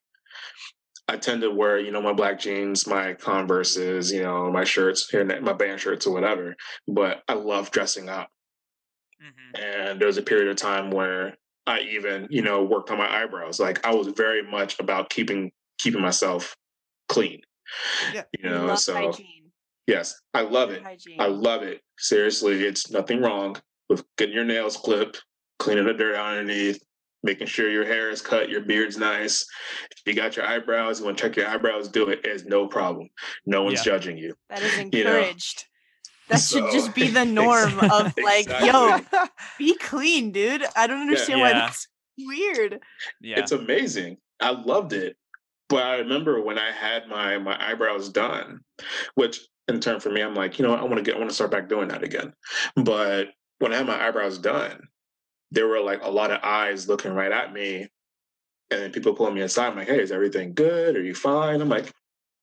I tend to wear, you know, my black jeans, my Converses, you know, my shirts, here, my band shirts or whatever. But I love dressing up. Mm-hmm. And there was a period of time where I even, you know, worked on my eyebrows. Like I was very much about keeping keeping myself clean. Yeah. You know, so hygiene. yes, I love it. Hygiene. I love it. Seriously, it's nothing wrong with getting your nails clipped, cleaning the dirt underneath, making sure your hair is cut, your beard's nice. If you got your eyebrows, you want to check your eyebrows, do it. It's no problem. No one's yeah. judging you. That is encouraged. You know? That so, should just be the norm of like, exactly. yo, be clean, dude. I don't understand yeah. why that's weird. Yeah. It's amazing. I loved it. But I remember when I had my my eyebrows done, which in turn for me, I'm like, you know what, I want to get I want to start back doing that again. But when I had my eyebrows done, there were like a lot of eyes looking right at me. And then people pulling me aside. I'm like, hey, is everything good? Are you fine? I'm like,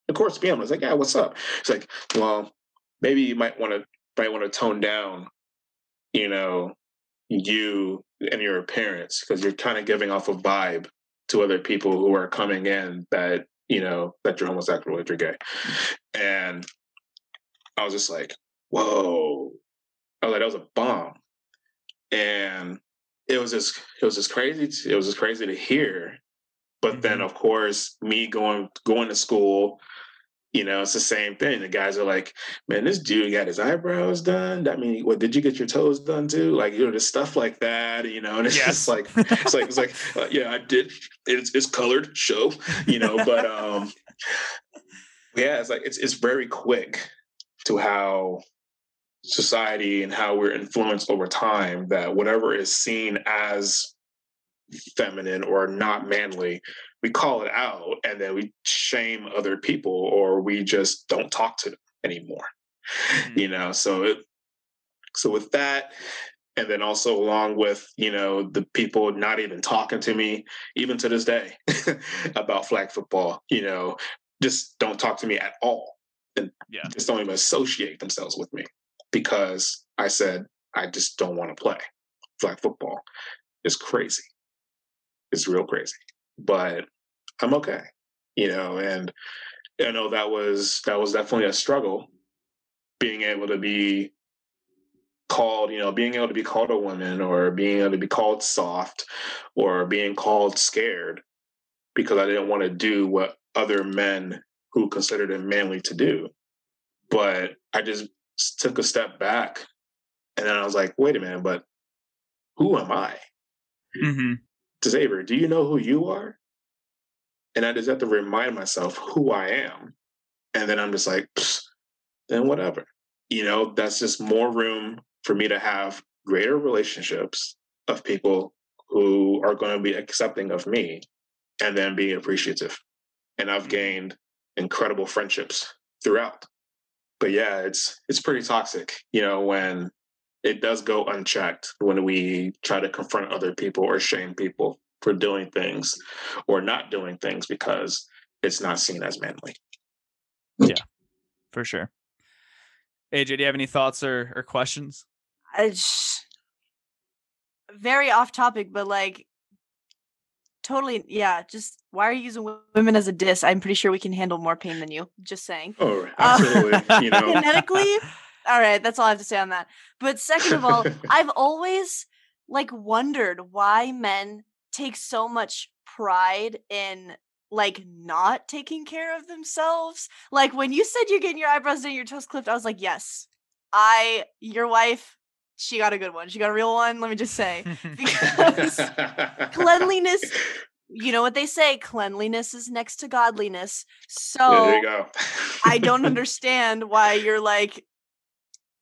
of course, me. I was like, yeah, what's up? It's like, well, maybe you might want to might want to tone down, you know, you and your appearance because you're kind of giving off a vibe to other people who are coming in that you know that you're homosexual or you're gay, and I was just like, whoa! I was like, that was a bomb, and it was just it was just crazy. To, it was just crazy to hear. But then, mm-hmm. of course, me going going to school, you know, it's the same thing. The guys are like, "Man, this dude got his eyebrows done. I mean, what did you get your toes done too? Like, you know, just stuff like that. You know, and it's yes. just like, it's like, it's like, uh, yeah, I did. It's it's colored show, you know, but um, yeah, it's like it's it's very quick to how society and how we're influenced over time that whatever is seen as feminine or not manly we call it out and then we shame other people or we just don't talk to them anymore mm-hmm. you know so it so with that and then also along with you know the people not even talking to me even to this day about flag football you know just don't talk to me at all and yeah. just don't even associate themselves with me because I said, I just don't want to play flag football. It's crazy. It's real crazy. But I'm okay. You know, and I know that was that was definitely a struggle being able to be called, you know, being able to be called a woman or being able to be called soft or being called scared because I didn't want to do what other men who considered it manly to do. But I just took a step back and then I was like, wait a minute, but who am I? Mm-hmm. Xavier, do you know who you are? And I just have to remind myself who I am. And then I'm just like, then whatever. You know, that's just more room for me to have greater relationships of people who are going to be accepting of me and then being appreciative. And I've mm-hmm. gained incredible friendships throughout but yeah, it's it's pretty toxic, you know, when it does go unchecked when we try to confront other people or shame people for doing things or not doing things because it's not seen as manly. Yeah, for sure. AJ, do you have any thoughts or, or questions? It's very off topic, but like totally yeah just why are you using women as a diss? I'm pretty sure we can handle more pain than you just saying. Oh uh, absolutely uh, you know. genetically? All right, that's all I have to say on that. But second of all, I've always like wondered why men take so much pride in like not taking care of themselves. Like when you said you're getting your eyebrows done, your toes clipped, I was like, yes, I, your wife, she got a good one. She got a real one. Let me just say, because cleanliness. You know what they say: cleanliness is next to godliness. So Yeah, there you go. I don't understand why you're like,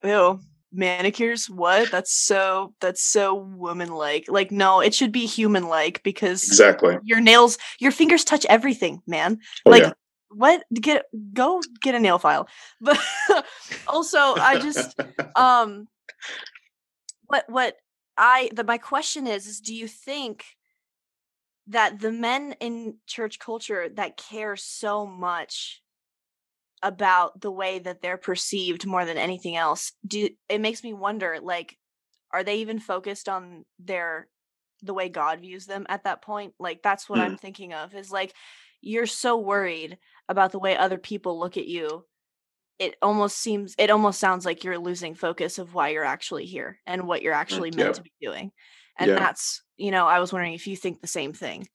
ew, manicures. What? That's so. That's so woman-like. Like, no, it should be human-like because exactly. your nails, your fingers touch everything, man. Oh, like yeah. what get go get a nail file but also i just um what what i the my question is is do you think that the men in church culture that care so much about the way that they're perceived more than anything else do it makes me wonder like are they even focused on their the way god views them at that point like that's what Hmm. i'm thinking of is like you're so worried about the way other people look at you it almost seems it almost sounds like you're losing focus of why you're actually here and what you're mm, actually meant yeah. to be doing and Yeah. that's you know i was wondering if you think the same thing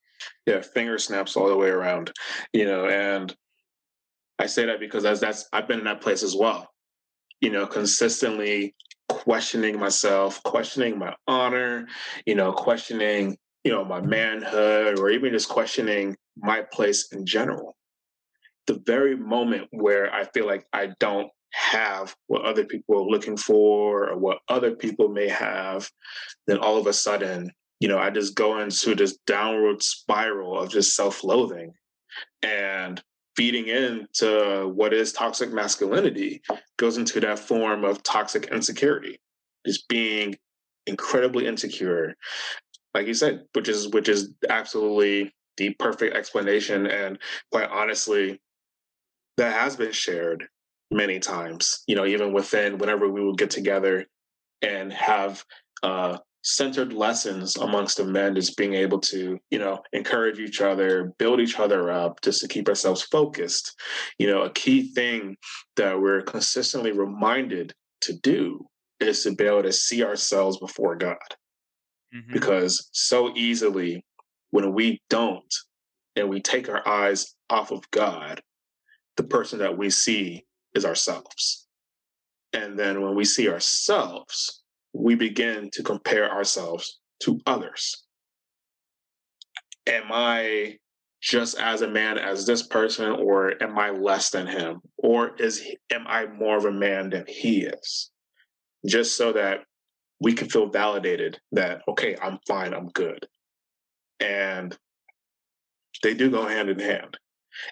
yeah finger snaps all the way around you know and i say that because that's that's i've been in that place as well you know consistently questioning myself questioning my honor you know questioning you know my manhood or even just questioning my place in general the very moment where i feel like i don't have what other people are looking for or what other people may have then all of a sudden you know, I just go into this downward spiral of just self loathing and feeding into what is toxic masculinity goes into that form of toxic insecurity, just being incredibly insecure. Like you said, which is which is absolutely the perfect explanation. And quite honestly, that has been shared many times, you know, even within whenever we would get together and have uh centered lessons amongst the men just being able to you know encourage each other build each other up just to keep ourselves focused you know a key thing that we're consistently reminded to do is to be able to see ourselves before god Mhm. because so easily when we don't and we take our eyes off of god the person that we see is ourselves and then when we see ourselves we begin to compare ourselves to others. Am I just as a man as this person, or am I less than him? Or is am I more of a man than he is? Just so that we can feel validated that, okay, I'm fine, I'm good. And they do go hand in hand.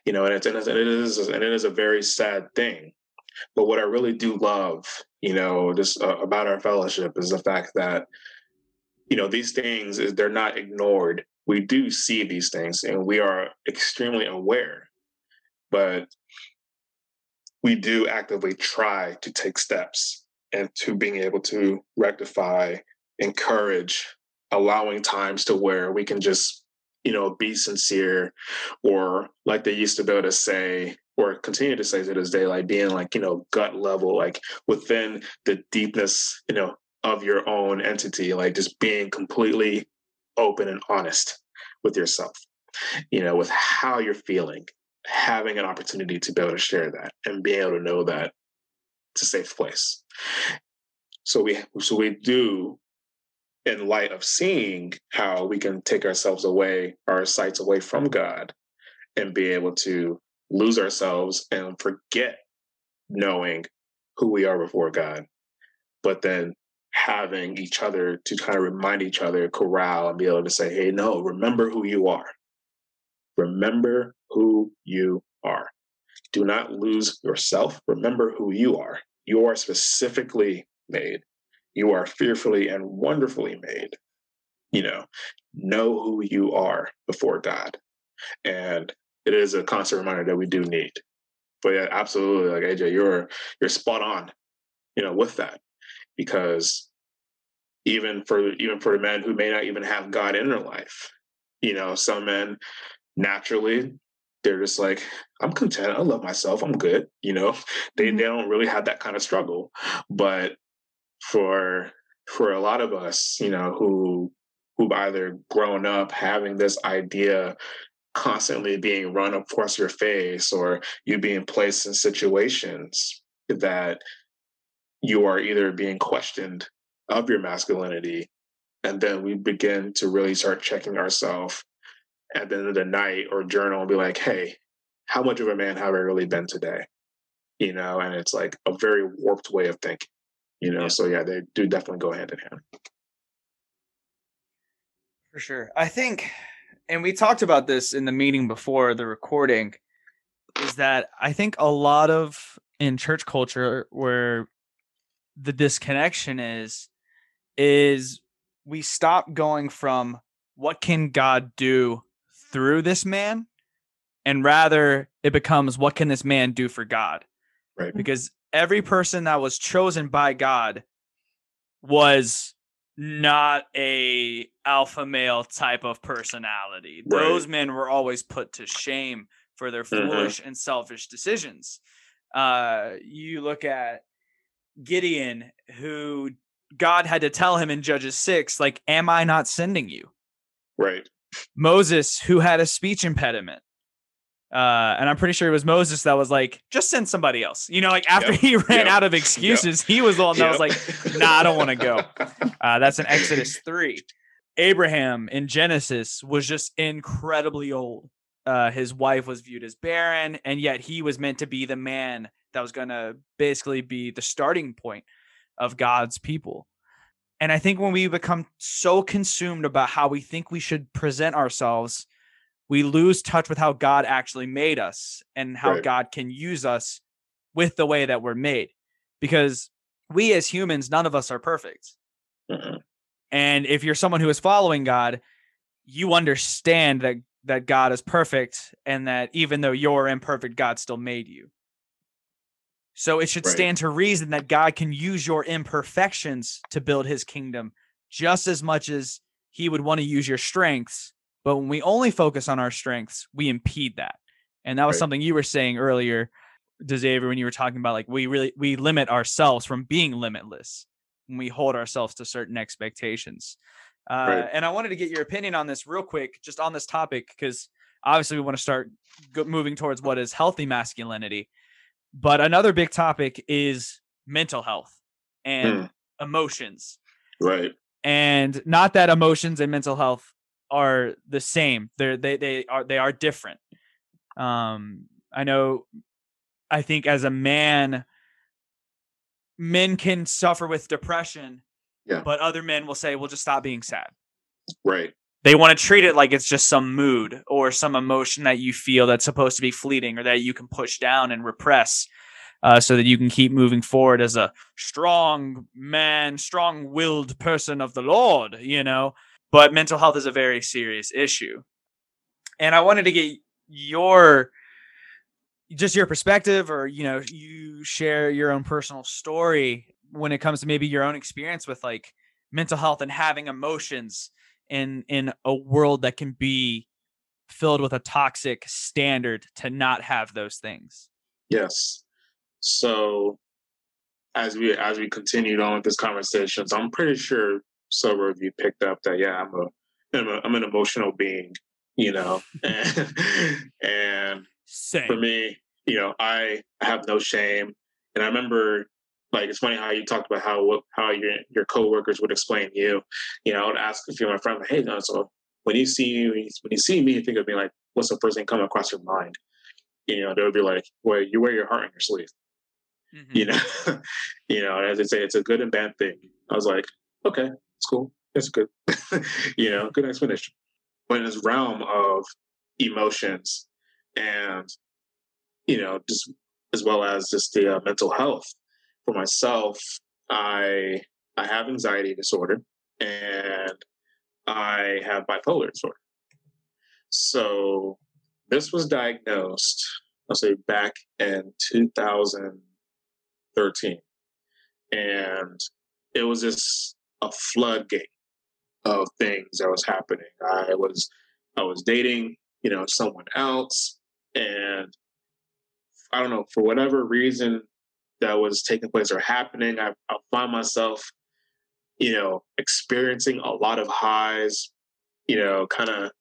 You know, and it's and it is and it is a very sad thing. But what I really do love, you know, just uh, about our fellowship is the fact that, you know, these things is they're not ignored. We do see these things, and we are extremely aware. But we do actively try to take steps and to being able to rectify, encourage, allowing times to where we can just, you know, be sincere, or like they used to be able to say, or continue to say to this day, like being like, you know, gut level, like within the deepness, you know, of your own entity, like just being completely open and honest with yourself, you know, with how you're feeling, having an opportunity to be able to share that and being able to know that it's a safe place. So we so we do in light of seeing how we can take ourselves away, our sights away from mm. God, and be able to lose ourselves and forget knowing who we are before God, but then having each other to kind of remind each other, corral, and be able to say, hey, no, remember who you are. Remember who you are. Do not lose yourself. Remember who you are. You are specifically made. You are fearfully and wonderfully made. You know, know who you are before God. And it is a constant reminder that we do need. But yeah, absolutely, like AJ, you're you're spot on, you know, with that. Because even for even for the men who may not even have God in their life, you know, some men naturally they're just like, I'm content. I love myself. I'm good. You know, they, Mhm. they don't really have that kind of struggle. But for for a lot of us, you know, who who've either grown up having this idea constantly being run across your face or you being placed in situations that you are either being questioned of your masculinity and then we begin to really start checking ourselves at the end of the night or journal and be like hey how much of a man have i really been today? You know and it's like a very warped way of thinking you know Yeah. so yeah they do definitely go hand in hand For sure. I think, and we talked about this in the meeting before the recording, is that I think a lot of in church culture where the disconnection is, is we stop going from what can God do through this man, and rather it becomes what can this man do for God? right because every person that was chosen by God was not a alpha male type of personality. Right. Those men were always put to shame for their Mhm. foolish and selfish decisions. Uh, you look at Gideon, who God had to tell him in Judges 6, like, Am I not sending you? right Moses, who had a speech impediment. Uh, and I'm pretty sure it was Moses that was like, just send somebody else. You know, like after Yep. he ran Yep. out of excuses, he was the one that was like, Yep. nah, I don't wanna go. uh, that's in Exodus 3. Abraham in Genesis was just incredibly old. Uh, his wife was viewed as barren, and yet he was meant to be the man that was going to basically be the starting point of God's people. And I think when we become so consumed about how we think we should present ourselves, we lose touch with how God actually made us and how Right. God can use us with the way that we're made. Because we as humans, none of us are perfect. Mhm. And if you're someone who is following God, you understand that that God is perfect and that even though you're imperfect, God still made you. So it should Right. stand to reason that God can use your imperfections to build his kingdom just as much as he would want to use your strengths. But when we only focus on our strengths, we impede that. And that was Right. something you were saying earlier, Xavier, when you were talking about like we really we limit ourselves from being limitless when we hold ourselves to certain expectations. Uh, Right. And I wanted to get your opinion on this real quick, just on this topic, because obviously we want to start go- moving towards what is healthy masculinity. But another big topic is mental health and Hmm. emotions. right And not that emotions and mental health are the same. They're they they are they are different. Um, I know. I think as a man, men can suffer with depression, Yeah. but other men will say, "Well, just stop being sad." right They want to treat it like it's just some mood or some emotion that you feel that's supposed to be fleeting or that you can push down and repress. Uh, so that you can keep moving forward as a strong man, strong willed person of the Lord, you know. But mental health is a very serious issue. And I wanted to get your just your perspective or you know you share your own personal story when it comes to maybe your own experience with like mental health and having emotions in in a world that can be filled with a toxic standard to not have those things Yes. So as we as we continued on with this conversation, so I'm pretty sure of you picked up that yeah, I'm a I'm, a, I'm an emotional being, you know, and, and for me, you know, I have no shame, and I remember like it's funny how you talked about how how your your coworkers would explain you. You know, I would ask a few of my friends, hey, no, so when you see you when you see me, you think of me like, what's the first thing coming across your mind? You know, they would be like, well, you wear your heart on your sleeve. Mhm. you know? You know as i say it's a good and bad thing. I was like okay it's cool it's good. You know good explanation. But in this realm of emotions and you know just as well as just the uh, mental health for myself i i have anxiety disorder and i have bipolar disorder. So this was diagnosed i'll say back in 2013. and it was just a floodgate of things that was happening i was i was dating you know someone else And I don't know, for whatever reason that was taking place or happening, I, I find myself, you know, experiencing a lot of highs, you know, kind of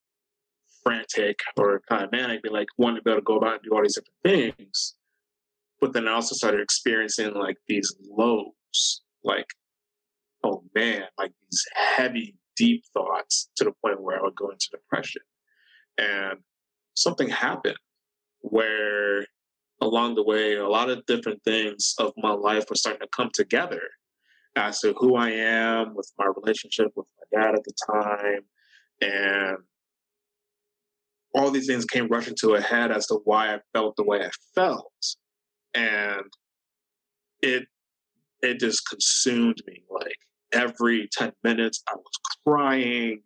frantic or kind of manic, be like wanting to be able to go about and do all these different things. But then I also started experiencing like these lows, like, oh man, like these heavy, deep thoughts to the point where I would go into depression. And something happened where along the way, a lot of different things of my life were starting to come together as to who I am with my relationship with my dad at the time. And all these things came rushing to a head as to why I felt the way I felt. And it it just consumed me. Like every 10 minutes I was crying.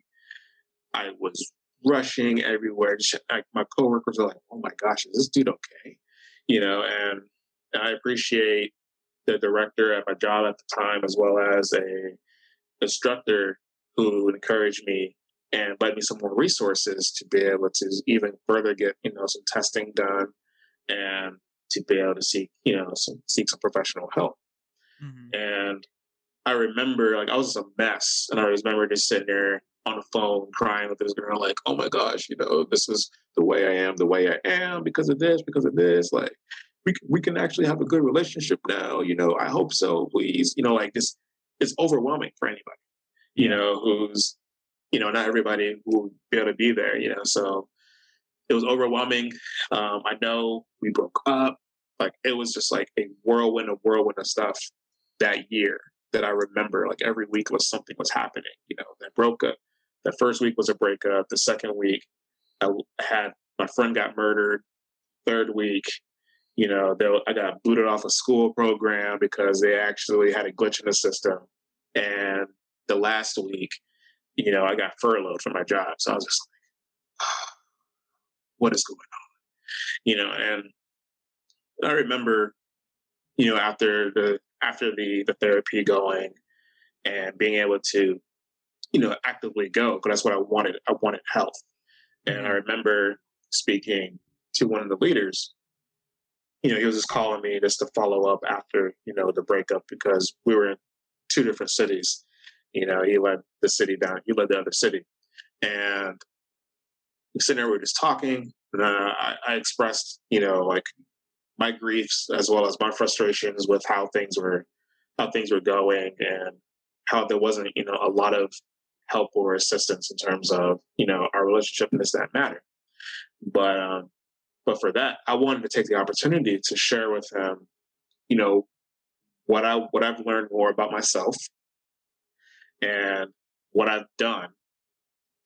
I was rushing everywhere. Like my coworkers are like, oh my gosh, is this dude okay? You know, and I appreciate the director at my job at the time as well as a instructor who encouraged me and led me some more resources to be able to even further get you know some testing done and to be able to seek you know some seek some professional help mm-hmm. and i remember like i was a mess and i remember just sitting there on the phone crying with this girl like oh my gosh you know this is the way i am the way i am because of this because of this like we, we can actually have a good relationship now you know i hope so please you know like this it's overwhelming for anybody you know who's you know, not everybody will be able to be there, you know. So it was overwhelming. Um, I know we broke up. Like it was just like a whirlwind, a whirlwind of stuff that year that I remember. Like every week was something was happening. You know, that broke up. The first week was a breakup. The second week, I had my friend got murdered. Third week, you know, I got booted off a school program because they actually had a glitch in the system. And the last week, you know, I got furloughed from my job. So I was just like, ah, what is going on? You know, and I remember, you know, after the after the the therapy going and being able to, you know, actively go, because that's what I wanted. I wanted health. And I mm-hmm. remember speaking to one of the leaders. You know, he was just calling me just to follow up after, you know, the breakup because we were in two different cities. You know, he led the city down, he led the other city. And sitting there, we were just talking. And I, I expressed, you know, like my griefs as well as my frustrations with how things were how things were going and how there wasn't, you know, a lot of help or assistance in terms of, you know, our relationship and this, that matter. But um, but for that, I wanted to take the opportunity to share with him, you know, what I what I've learned more about myself and what I've done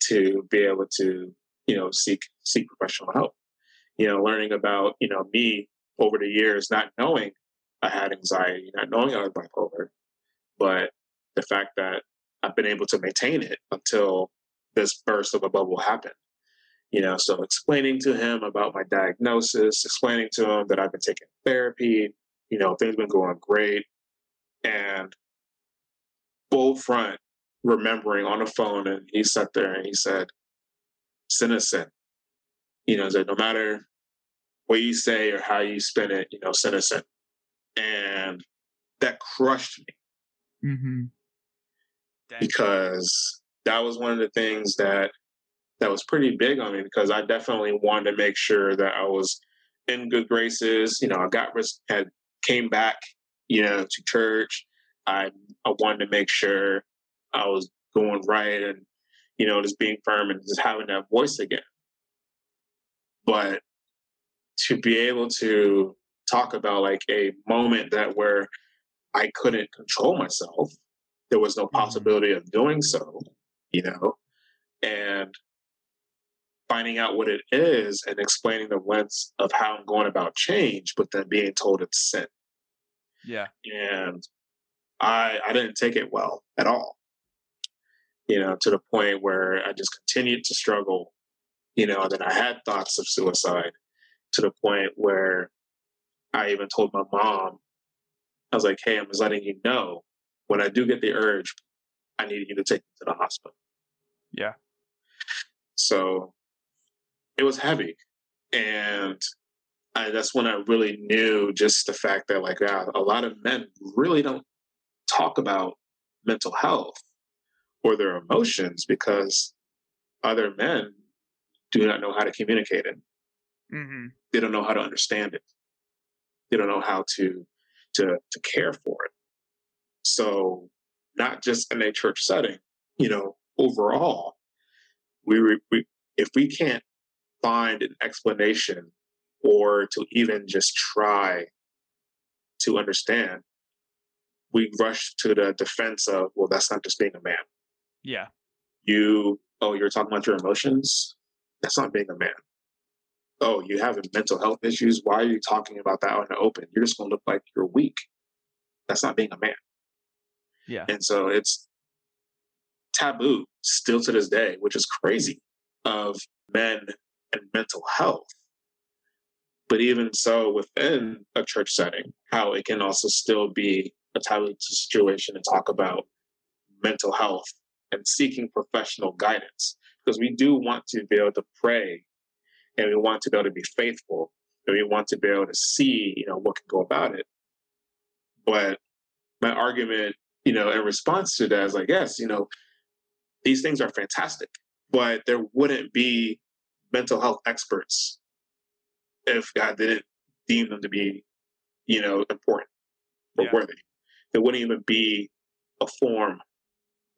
to be able to, you know, seek seek professional help. You know, learning about, you know, me over the years, not knowing I had anxiety, not knowing I was bipolar, but the fact that I've been able to maintain it until this burst of a bubble happened. You know, so explaining to him about my diagnosis, explaining to him that I've been taking therapy, you know, things been going great. And full front remembering on the phone and he sat there and he said, Citizen. You know, that no matter what you say or how you spin it, you know, citizen. And that crushed me. Mm-hmm. Because that was one of the things that that was pretty big on me because I definitely wanted to make sure that I was in good graces. You know, I got had came back, you know, to church. I I wanted to make sure I was going right and, you know, just being firm and just having that voice again. But to be able to talk about like a moment that where I couldn't control myself, there was no mm-hmm. possibility of doing so, you know, and finding out what it is and explaining the lens of how I'm going about change, but then being told it's sin. Yeah. And I I didn't take it well at all you know, to the point where I just continued to struggle, you know, and then I had thoughts of suicide to the point where I even told my mom, I was like, hey, I'm just letting you know when I do get the urge, I need you to take me to the hospital. Yeah. So it was heavy. And I, that's when I really knew just the fact that, like, yeah, a lot of men really don't talk about mental health or their emotions because other men do not know how to communicate it. Mm-hmm. They don't know how to understand it. They don't know how to to to care for it. So, not just in a church setting, you know, overall, we, we if we can't find an explanation or to even just try to understand, we rush to the defense of, well, that's not just being a man. Yeah. You, oh, you're talking about your emotions? That's not being a man. Oh, you have mental health issues? Why are you talking about that in the open? You're just going to look like you're weak. That's not being a man. Yeah. And so it's taboo still to this day, which is crazy, of men and mental health. But even so, within a church setting, how it can also still be a taboo situation to talk about mental health and seeking professional guidance. Because we do want to be able to pray and we want to be able to be faithful and we want to be able to see, you know, what can go about it. But my argument, you know, in response to that is like, yes, you know, these things are fantastic, but there wouldn't be mental health experts if God didn't deem them to be, you know, important or Yeah. worthy. There wouldn't even be a form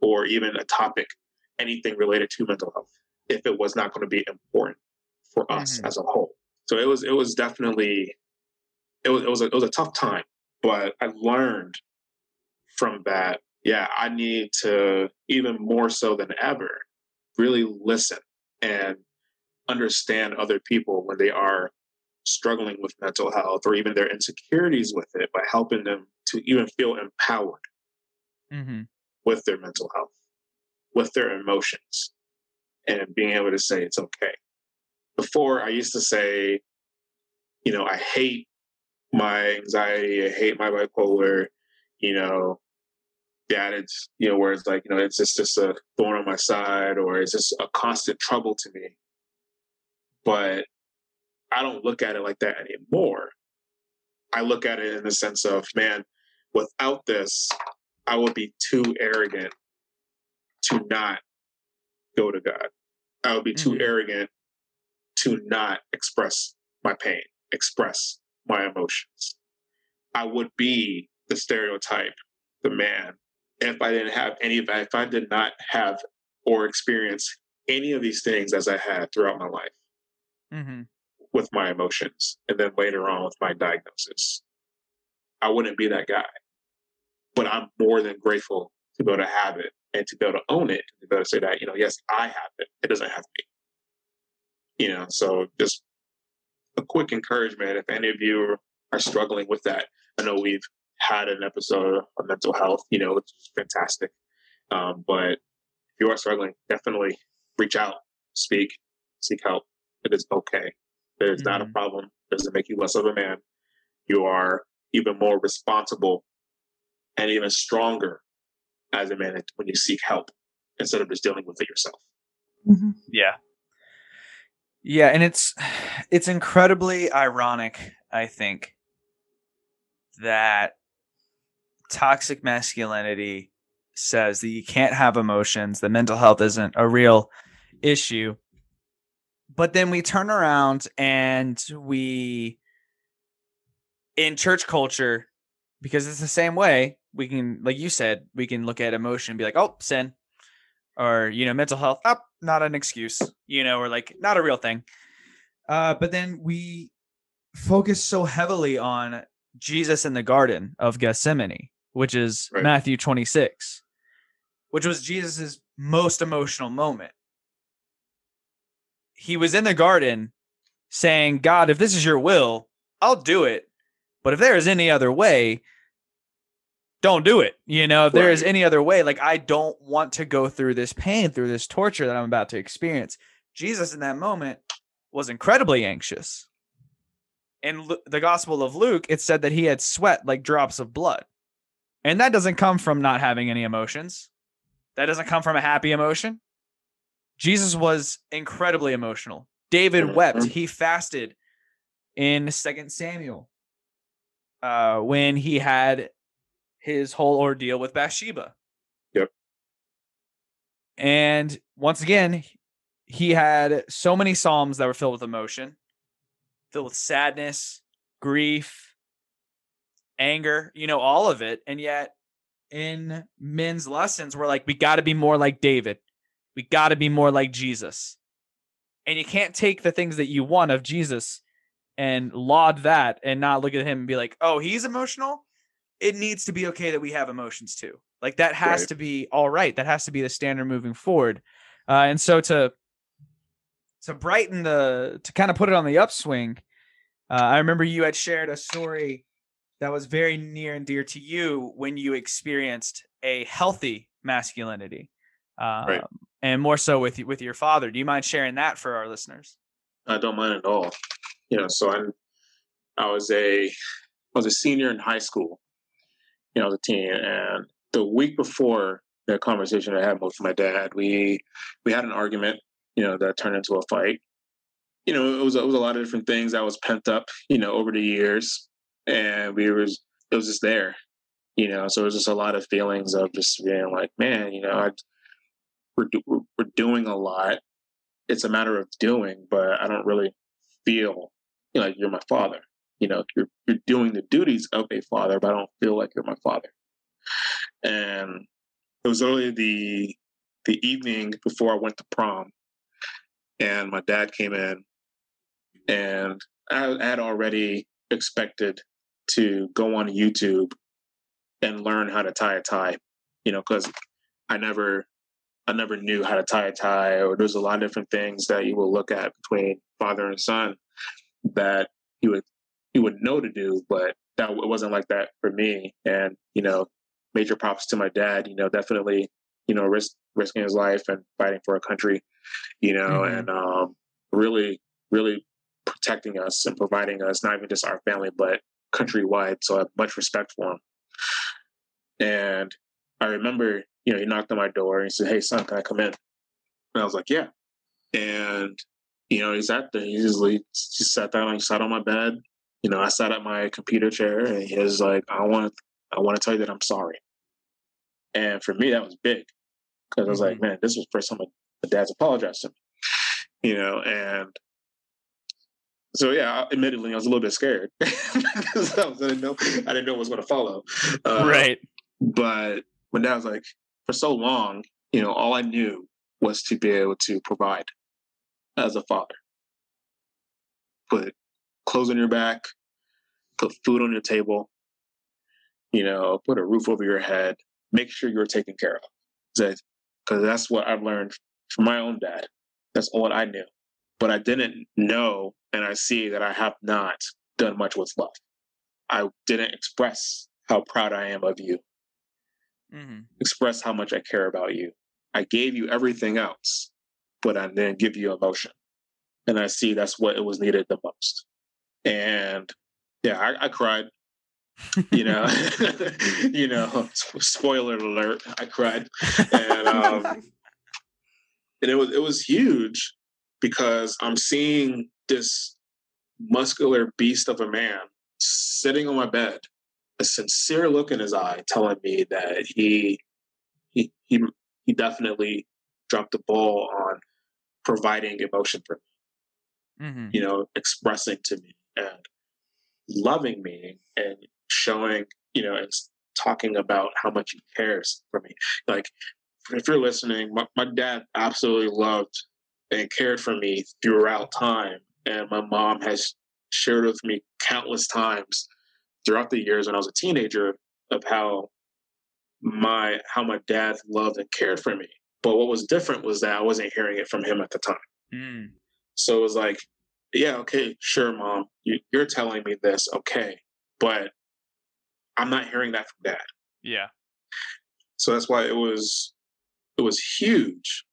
or even a topic, anything related to mental health, if it was not going to be important for us Mhm. as a whole. So it was it was definitely it was it was a, it was a tough time, but I learned from that. Yeah, I need to even more so than ever really listen and understand other people when they are struggling with mental health or even their insecurities with it by helping them to even feel empowered Mm-hmm. with their mental health, with their emotions, and being able to say it's okay. Before, I used to say, you know, I hate my anxiety, I hate my bipolar, you know, that it's, you know, where it's like, you know, it's just, just a thorn on my side or it's just a constant trouble to me. But I don't look at it like that anymore. I look at it in the sense of, man, without this, I would be too arrogant to not go to God. I would be too Mhm. arrogant to not express my pain, express my emotions. I would be the stereotype, the man, if I didn't have any of that, if I did not have or experience any of these things as I had throughout my life Mm-hmm. with my emotions and then later on with my diagnosis. I wouldn't be that guy. But I'm more than grateful to be able to have it and to be able to own it, to be able to say that, you know, yes, I have it. It doesn't have me. You know, so just a quick encouragement if any of you are struggling with that. I know we've had an episode on mental health, you know, which is fantastic. Um, but if you are struggling, definitely reach out, speak, seek help. It is okay. It is not a Mhm. problem. It doesn't make you less of a man. You are even more responsible and even stronger as a man when you seek help instead of just dealing with it yourself. Yeah. Yeah, and it's it's incredibly ironic, I think, that toxic masculinity says that you can't have emotions, that mental health isn't a real issue. But then we turn around and we in church culture because it's the same way, we can like you said, we can look at emotion and be like, "Oh, sin." or you know mental health up not an excuse you know or like not a real thing. Uh but then we focus so heavily on jesus in the garden of gethsemane which is Right. matthew 26 which was jesus's most emotional moment. He was in the garden saying god if this is your will i'll do it. But if there is any other way don't do it. You know, if there is any other way, like I don't want to go through this pain, through this torture that I'm about to experience. Jesus in that moment was incredibly anxious. In Lu- the Gospel of Luke, it said that he had sweat like drops of blood. And that doesn't come from not having any emotions. That doesn't come from a happy emotion. Jesus was incredibly emotional David wept. He fasted in Second Samuel uh, when he had his whole ordeal with Bathsheba. Yep. And once again, he had so many psalms that were filled with emotion, filled with sadness, grief, anger, you know, all of it. And yet, in men's lessons, we're like, we got to be more like David. We got to be more like Jesus. And you can't take the things that you want of Jesus and laud that and not look at him and be like, oh, he's emotional. It needs to be okay that we have emotions too. Like that has Right. to be all right. That has to be the standard moving forward. Uh, and so to to brighten the to kind of put it on the upswing, uh, I remember you had shared a story that was very near and dear to you when you experienced a healthy masculinity, um, and more so with with your father. Do you mind sharing that for our listeners? I don't mind at all. You know, so I, I was a, I was a senior in high school. You know, the team. and the week before the conversation I had with my dad, we we had an argument. You know, that turned into a fight. You know, it was it was a lot of different things that was pent up. You know, over the years, and we was it was just there. You know, so it was just a lot of feelings of just being like, man, you know, I, we're we're doing a lot. It's a matter of doing, but I don't really feel you know, like you're my father. You know, you're you're doing the duties of a father, but I don't feel like you're my father. And it was only the the evening before I went to prom, and my dad came in, and I, had already expected to go on YouTube and learn how to tie a tie. You know, because I never I never knew how to tie a tie, or there's a lot of different things that you will look at between father and son that he would he would know to do, but that it wasn't like that for me. And you know, major props to my dad. You know, definitely you know risk risking his life and fighting for a country. You know, Mhm. and um, really really protecting us and providing us not even just our family but countrywide. So I have much respect for him. And I remember, you know, he knocked on my door and he said, "Hey, son, can I come in?" And I was like, "Yeah." And you know, he sat there. He just, just sat down. He sat on my bed. You know, I sat at my computer chair, and he was like, "I want, I want to tell you that I'm sorry." And for me, that was big because I was like, "Man, this was the first time my, dad's apologized to me." You know, and so yeah, admittedly, I was a little bit scared because I, was- I didn't know, I didn't know what was going to follow. Uh, right. but when dad was like, for so long, you know, all I knew was to be able to provide as a father. Put clothes on your back, put food on your table, you know, put a roof over your head, make sure you're taken care of. Because that's what I've learned from my own dad. That's all I knew. But I didn't know, and I see that I have not done much with love. I didn't express how proud I am of you mm-hmm. express how much I care about you. I gave you everything else, but I didn't give you emotion. And I see that's what it was needed the most. And yeah, I, I cried. You know, you know, spoiler alert, I cried. And um, and it was it was huge because I'm seeing this muscular beast of a man sitting on my bed, a sincere look in his eye, telling me that he he he he definitely dropped the ball on providing emotion for me, hmm you know, expressing to me and loving me and showing, you know, and talking about how much he cares for me. Like, if you're listening, my, my dad absolutely loved and cared for me throughout time. And my mom has shared with me countless times throughout the years when I was a teenager of how my how my dad loved and cared for me. But what was different was that I wasn't hearing it from him at the time. Mm. So it was like, yeah, okay, sure, mom, you, you're telling me this, okay, but I'm not hearing that from dad. Yeah. So that's why it was it was huge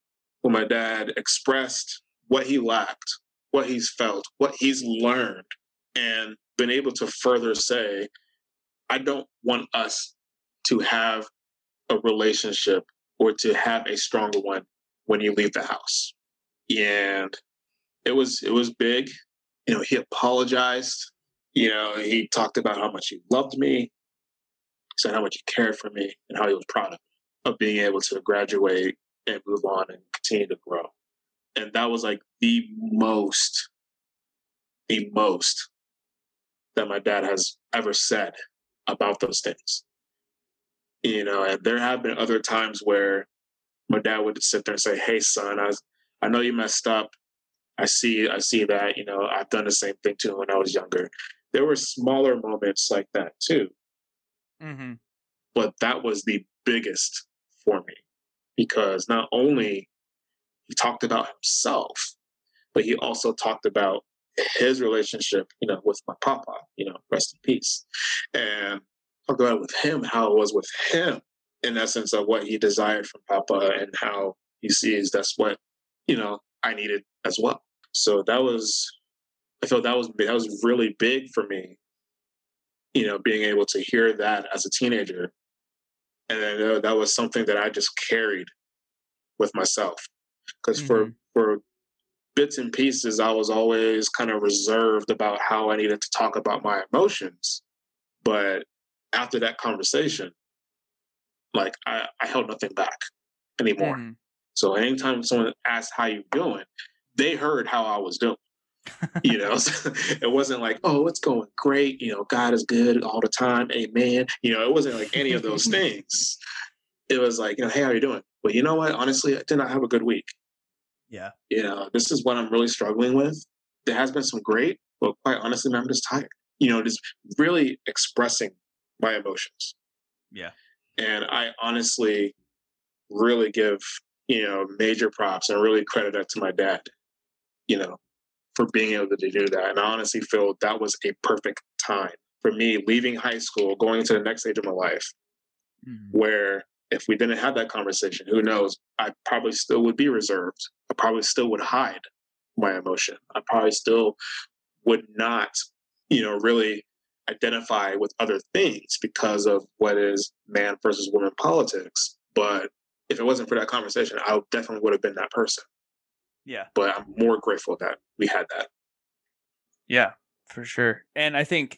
when my dad expressed what he lacked, what he's felt, what he's learned, and been able to further say, I don't want us to have a relationship or to have a stronger one when you leave the house. And it was it was big. You know, he apologized. You know, he talked about how much he loved me, said how much he cared for me, and how he was proud of me of being able to graduate and move on and continue to grow. And that was like the most, the most that my dad has ever said about those things. You know, and there have been other times where my dad would sit there and say, "Hey, son, I, I know you messed up. I see, I see that. You know, I've done the same thing too when I was younger. There were smaller moments like that too, Mm-hmm. but that was the biggest for me because not only he talked about himself, but he also talked about his relationship, you know, with my papa, you know, rest in peace, and talked about it with him, how it was with him, in essence of what he desired from papa and how he sees that's what, you know, I needed as well. So that was, I felt that was that was really big for me, you know, being able to hear that as a teenager, and then uh, that was something that I just carried with myself, because for for bits and pieces, I was always kind of reserved about how I needed to talk about my emotions. But after that conversation, like I, I held nothing back anymore. Mhm. So anytime someone asks how you doing, they heard how I was doing. You know, So it wasn't like, oh, it's going great. You know, God is good all the time. Amen. You know, it wasn't like any of those things. It was like, you know, hey, how are you doing? Well, you know what? Honestly, I did not have a good week. Yeah. You know, this is what I'm really struggling with. There has been some great, but quite honestly, man, I'm just tired. You know, just really expressing my emotions. Yeah. And I honestly really give, you know, major props and really credit that to my dad, you know, for being able to do that. And I honestly feel that was a perfect time for me leaving high school, going into the next stage of my life, Mhm. where if we didn't have that conversation, who knows, I probably still would be reserved. I probably still would hide my emotion. I probably still would not, you know, really identify with other things because of what is man versus woman politics. But if it wasn't for that conversation, I definitely would have been that person. Yeah. But I'm more grateful that we had that. Yeah, for sure. And I think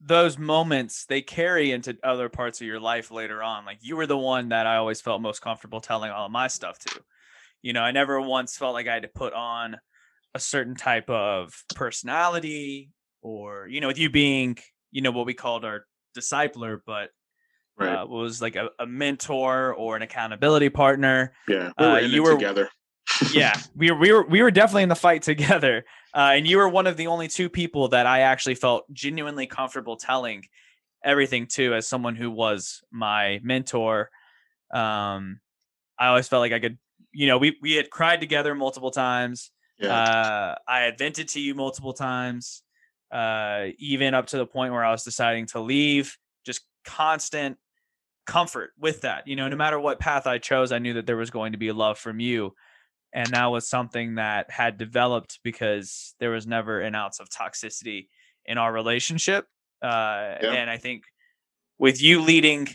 those moments they carry into other parts of your life later on. Like you were the one that I always felt most comfortable telling all of my stuff to. You know, I never once felt like I had to put on a certain type of personality or, you know, with you being, you know, what we called our discipler, but Right. uh, was like a, a mentor or an accountability partner. yeah. We were uh, you were- together. Yeah, we were, we were we were definitely in the fight together, uh, and you were one of the only two people that I actually felt genuinely comfortable telling everything to, as someone who was my mentor. Um, I always felt like I could, you know, we we had cried together multiple times. Yeah. Uh, I had vented to you multiple times, uh, even up to the point where I was deciding to leave. Just constant comfort with that. You know, no matter what path I chose, I knew that there was going to be love from you. And that was something that had developed because there was never an ounce of toxicity in our relationship. Uh, Yeah. And I think with you leading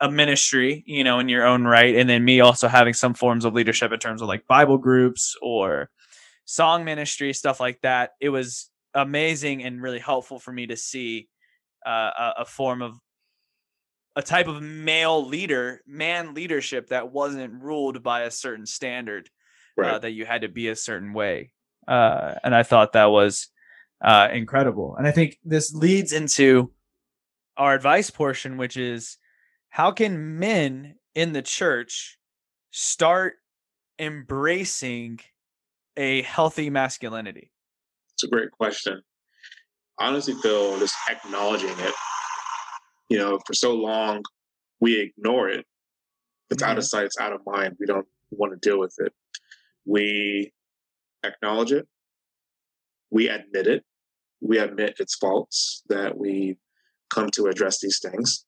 a ministry, you know, in your own right, and then me also having some forms of leadership in terms of like Bible groups or song ministry, stuff like that, it was amazing and really helpful for me to see uh, a, a form of a type of male leader, man leadership that wasn't ruled by a certain standard right. uh, that you had to be a certain way. Uh, and I thought that was uh, incredible. And I think this leads into our advice portion, which is how can men in the church start embracing a healthy masculinity? It's a great question. Honestly Phil, just acknowledging it. You know, for so long we ignore it. It's out of sight, it's out of mind. We don't want to deal with it. We acknowledge it. We admit it. We admit its faults, that we come to address these things.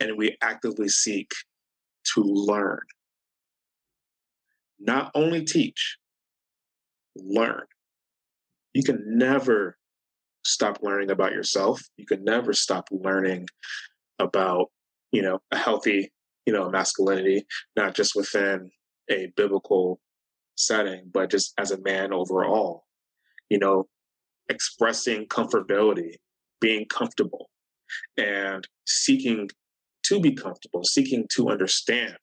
And we actively seek to learn. Not only teach, learn you can never stop learning about yourself. You can never stop learning about, you know, a healthy, you know, masculinity, not just within a biblical setting, but just as a man overall. you know, expressing comfortability, being comfortable, and seeking to be comfortable, seeking to understand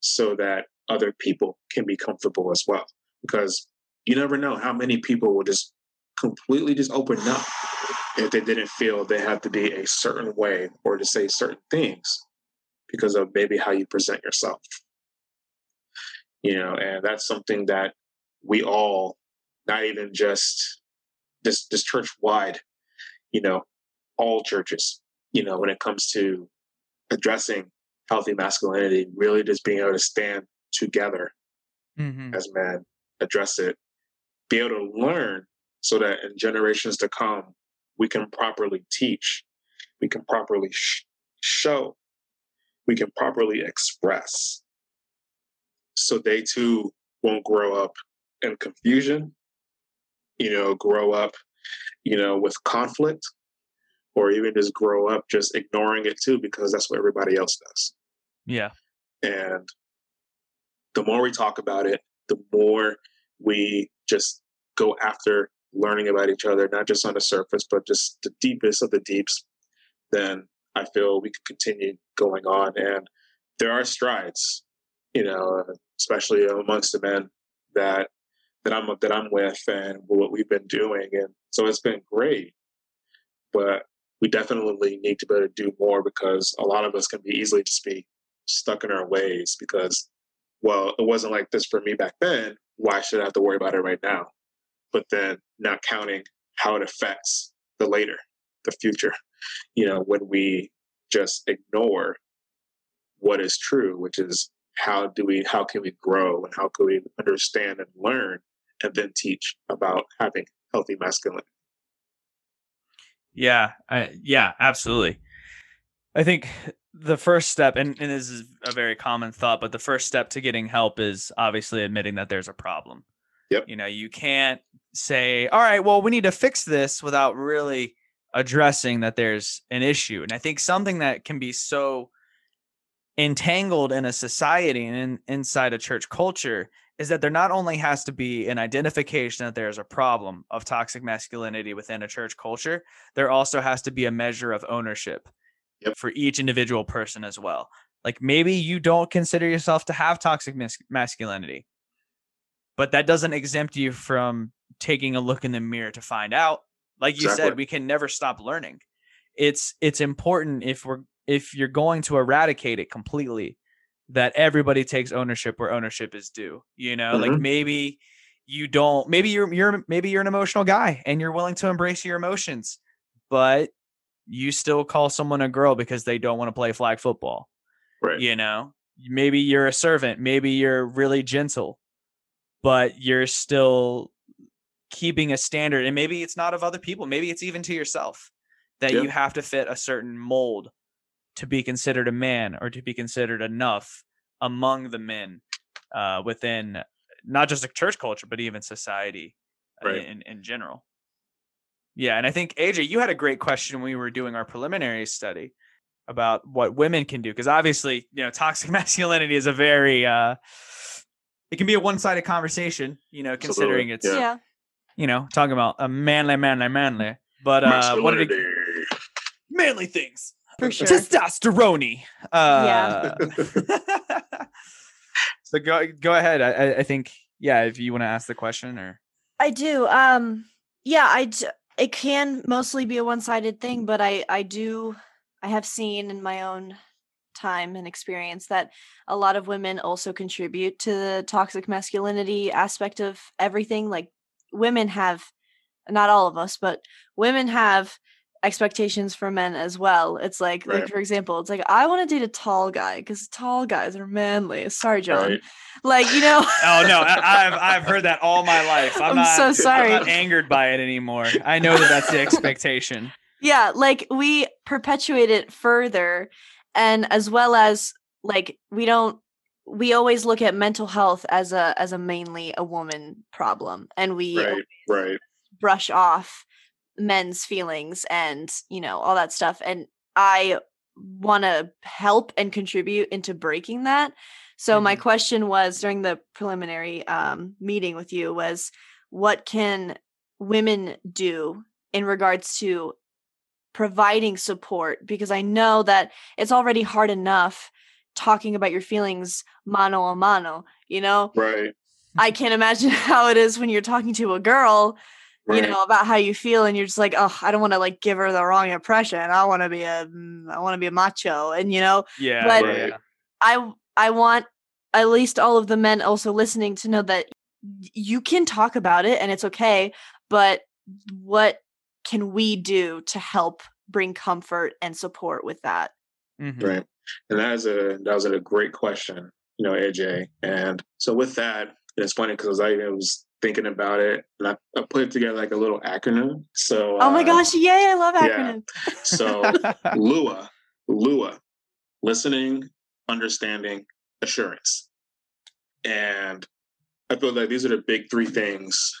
so that other people can be comfortable as well. Because you never know how many people will just completely just open up if they didn't feel they had to be a certain way or to say certain things because of maybe how you present yourself. You know, and that's something that we all, not even just this this church wide, you know, all churches, you know, when it comes to addressing healthy masculinity, really just being able to stand together Mhm. as men, address it, be able to learn so that in generations to come, we can properly teach, we can properly sh- show, we can properly express. So they too won't grow up in confusion, you know, grow up, you know, with conflict, or even just grow up just ignoring it too, because that's what everybody else does. Yeah. And the more we talk about it, the more we just go after learning about each other, not just on the surface, but just the deepest of the deeps, then I feel we can continue going on. And there are strides, you know, especially amongst the men that that I'm that I'm with and what we've been doing. And so it's been great. But we definitely need to be able to do more because a lot of us can be easily just be stuck in our ways because well, it wasn't like this for me back then. Why should I have to worry about it right now? But then not counting how it affects the later, the future, you know, when we just ignore what is true, which is how do we, how can we grow and how can we understand and learn and then teach about having healthy masculinity. Yeah, I, yeah, absolutely. I think the first step, and, and this is a very common thought, but the first step to getting help is obviously admitting that there's a problem. Yep. You know, you can't say, all right, well, we need to fix this without really addressing that there's an issue. And I think something that can be so entangled in a society and in, inside a church culture is that there not only has to be an identification that there's a problem of toxic masculinity within a church culture, there also has to be a measure of ownership Yep. for each individual person as well. Like maybe you don't consider yourself to have toxic mas- masculinity, but that doesn't exempt you from taking a look in the mirror to find out. Like you Exactly. said, we can never stop learning. It's it's important if we're if you're going to eradicate it completely that everybody takes ownership where ownership is due. You know, like Mhm. maybe you don't maybe you're you're maybe you're an emotional guy and you're willing to embrace your emotions, but you still call someone a girl because they don't want to play flag football. Right. You know, maybe you're a servant, maybe you're really gentle, but you're still keeping a standard. And maybe it's not of other people, maybe it's even to yourself that Yeah. you have to fit a certain mold to be considered a man or to be considered enough among the men uh, within not just a church culture, but even society uh, Right. in, in general. Yeah, and I think AJ, you had a great question when we were doing our preliminary study about what women can do because obviously, you know, toxic masculinity is a very uh it can be a one-sided conversation, you know, considering it's Yeah. Yeah. you know, talking about a manly manly manly. But uh what did it Masculinity. manly things. For sure. Testosterone. Uh so go go ahead. I, I- I think yeah, if you want to ask the question or I do. Um yeah, I d- it can mostly be a one-sided thing, but I I do I have seen in my own time and experience that a lot of women also contribute to the toxic masculinity aspect of everything. Like women have not all of us, but women have expectations for men as well. It's like like for example, it's like I want to date a tall guy cuz tall guys are manly. Sorry, John. Right. Like, you know, Oh no, I, I've I've heard that all my life. I'm, I'm not, so sorry. I'm not angered by it anymore. I know that that's the expectation. yeah like we perpetuate it further and as well as like we don't we always look at mental health as a as a mainly a woman problem and we Right. Right. brush off men's feelings and you know all that stuff and i want to help and contribute into breaking that so my Mhm. question was during the preliminary um, meeting with you was what can women do in regards to providing support because I know that it's already hard enough talking about your feelings mano a mano, you know? Right. I can't imagine how it is when you're talking to a girl, Right. you know, about how you feel and you're just like, "Oh, I don't want to like give her the wrong impression. I want to be a mm, want to be a macho." And you know, Yeah, But- yeah, yeah. I I want at least all of the men also listening to know that you can talk about it and it's okay, but what can we do to help bring comfort and support with that? Mhm. Right. And that is a that was a great question, you know, AJ. And so with that, and it's funny because I it was thinking about it and I, I put it together like a little acronym. So oh my uh, gosh, yay, I love yeah. acronyms. So Lua, Lua, listening, understanding, assurance. And I feel like these are the big three things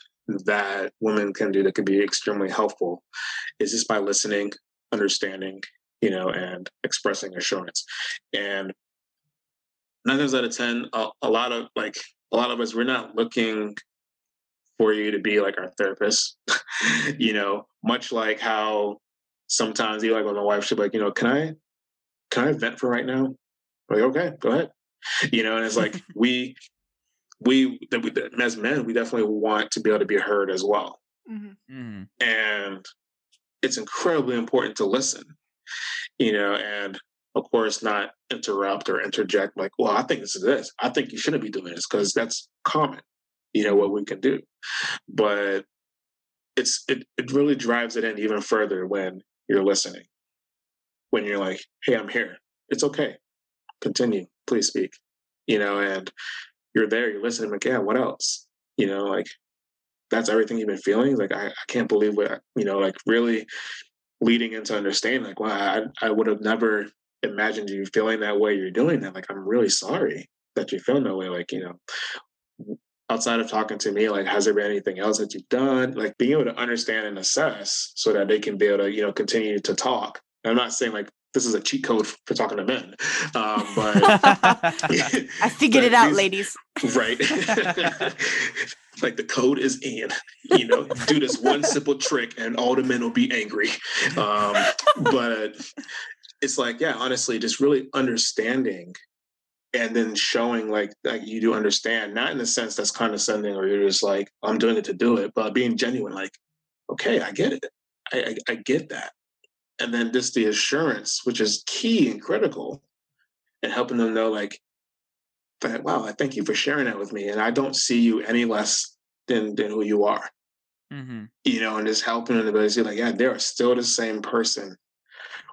that women can do that can be extremely helpful is just by listening, understanding, you know, and expressing assurance. And nine times out of ten, a, a lot of like a lot of us, we're not looking for you to be like our therapist, you know, much like how sometimes you like when my wife she'll be like, you know, can I can I vent for right now? I'm like, okay, go ahead. You know, and it's like we we that we that as men, we definitely want to be able to be heard as well. Mhm. Mhm. And it's incredibly important to listen, you know, and of course not interrupt or interject like, well, I think this is this. I think you shouldn't be doing this because that's common, you know, what we can do. But it's it, it really drives it in even further when you're listening. When you're like, hey, I'm here. It's okay. Continue. Please speak. You know, and you're there, you're listening, like, yeah, what else? You know, like that's everything you've been feeling. Like, I, I can't believe what, you know, like really leading into understanding, like, wow, I, I would have never imagined you feeling that way. You're doing that. Like, I'm really sorry that you're feeling that way. Like, you know, outside of talking to me, like, has there been anything else that you've done? Like, being able to understand and assess so that they can be able to, you know, continue to talk. I'm not saying like this is a cheat code for talking to men, um, but I figured but it out, these- ladies. right? like the code is in. You know, do this one simple trick, and all the men will be angry. Um, but it's like, yeah, honestly, just really understanding, and then showing like that you do understand, not in the sense that's condescending or you're just like, I'm doing it to do it, but being genuine, like, okay, I get it, I, I, I get that, and then just the assurance, which is key and critical, and helping them know like that wow i thank you for sharing that with me and i don't see you any less than than who you are. Mhm. you know and just helping them to see like yeah they're still the same person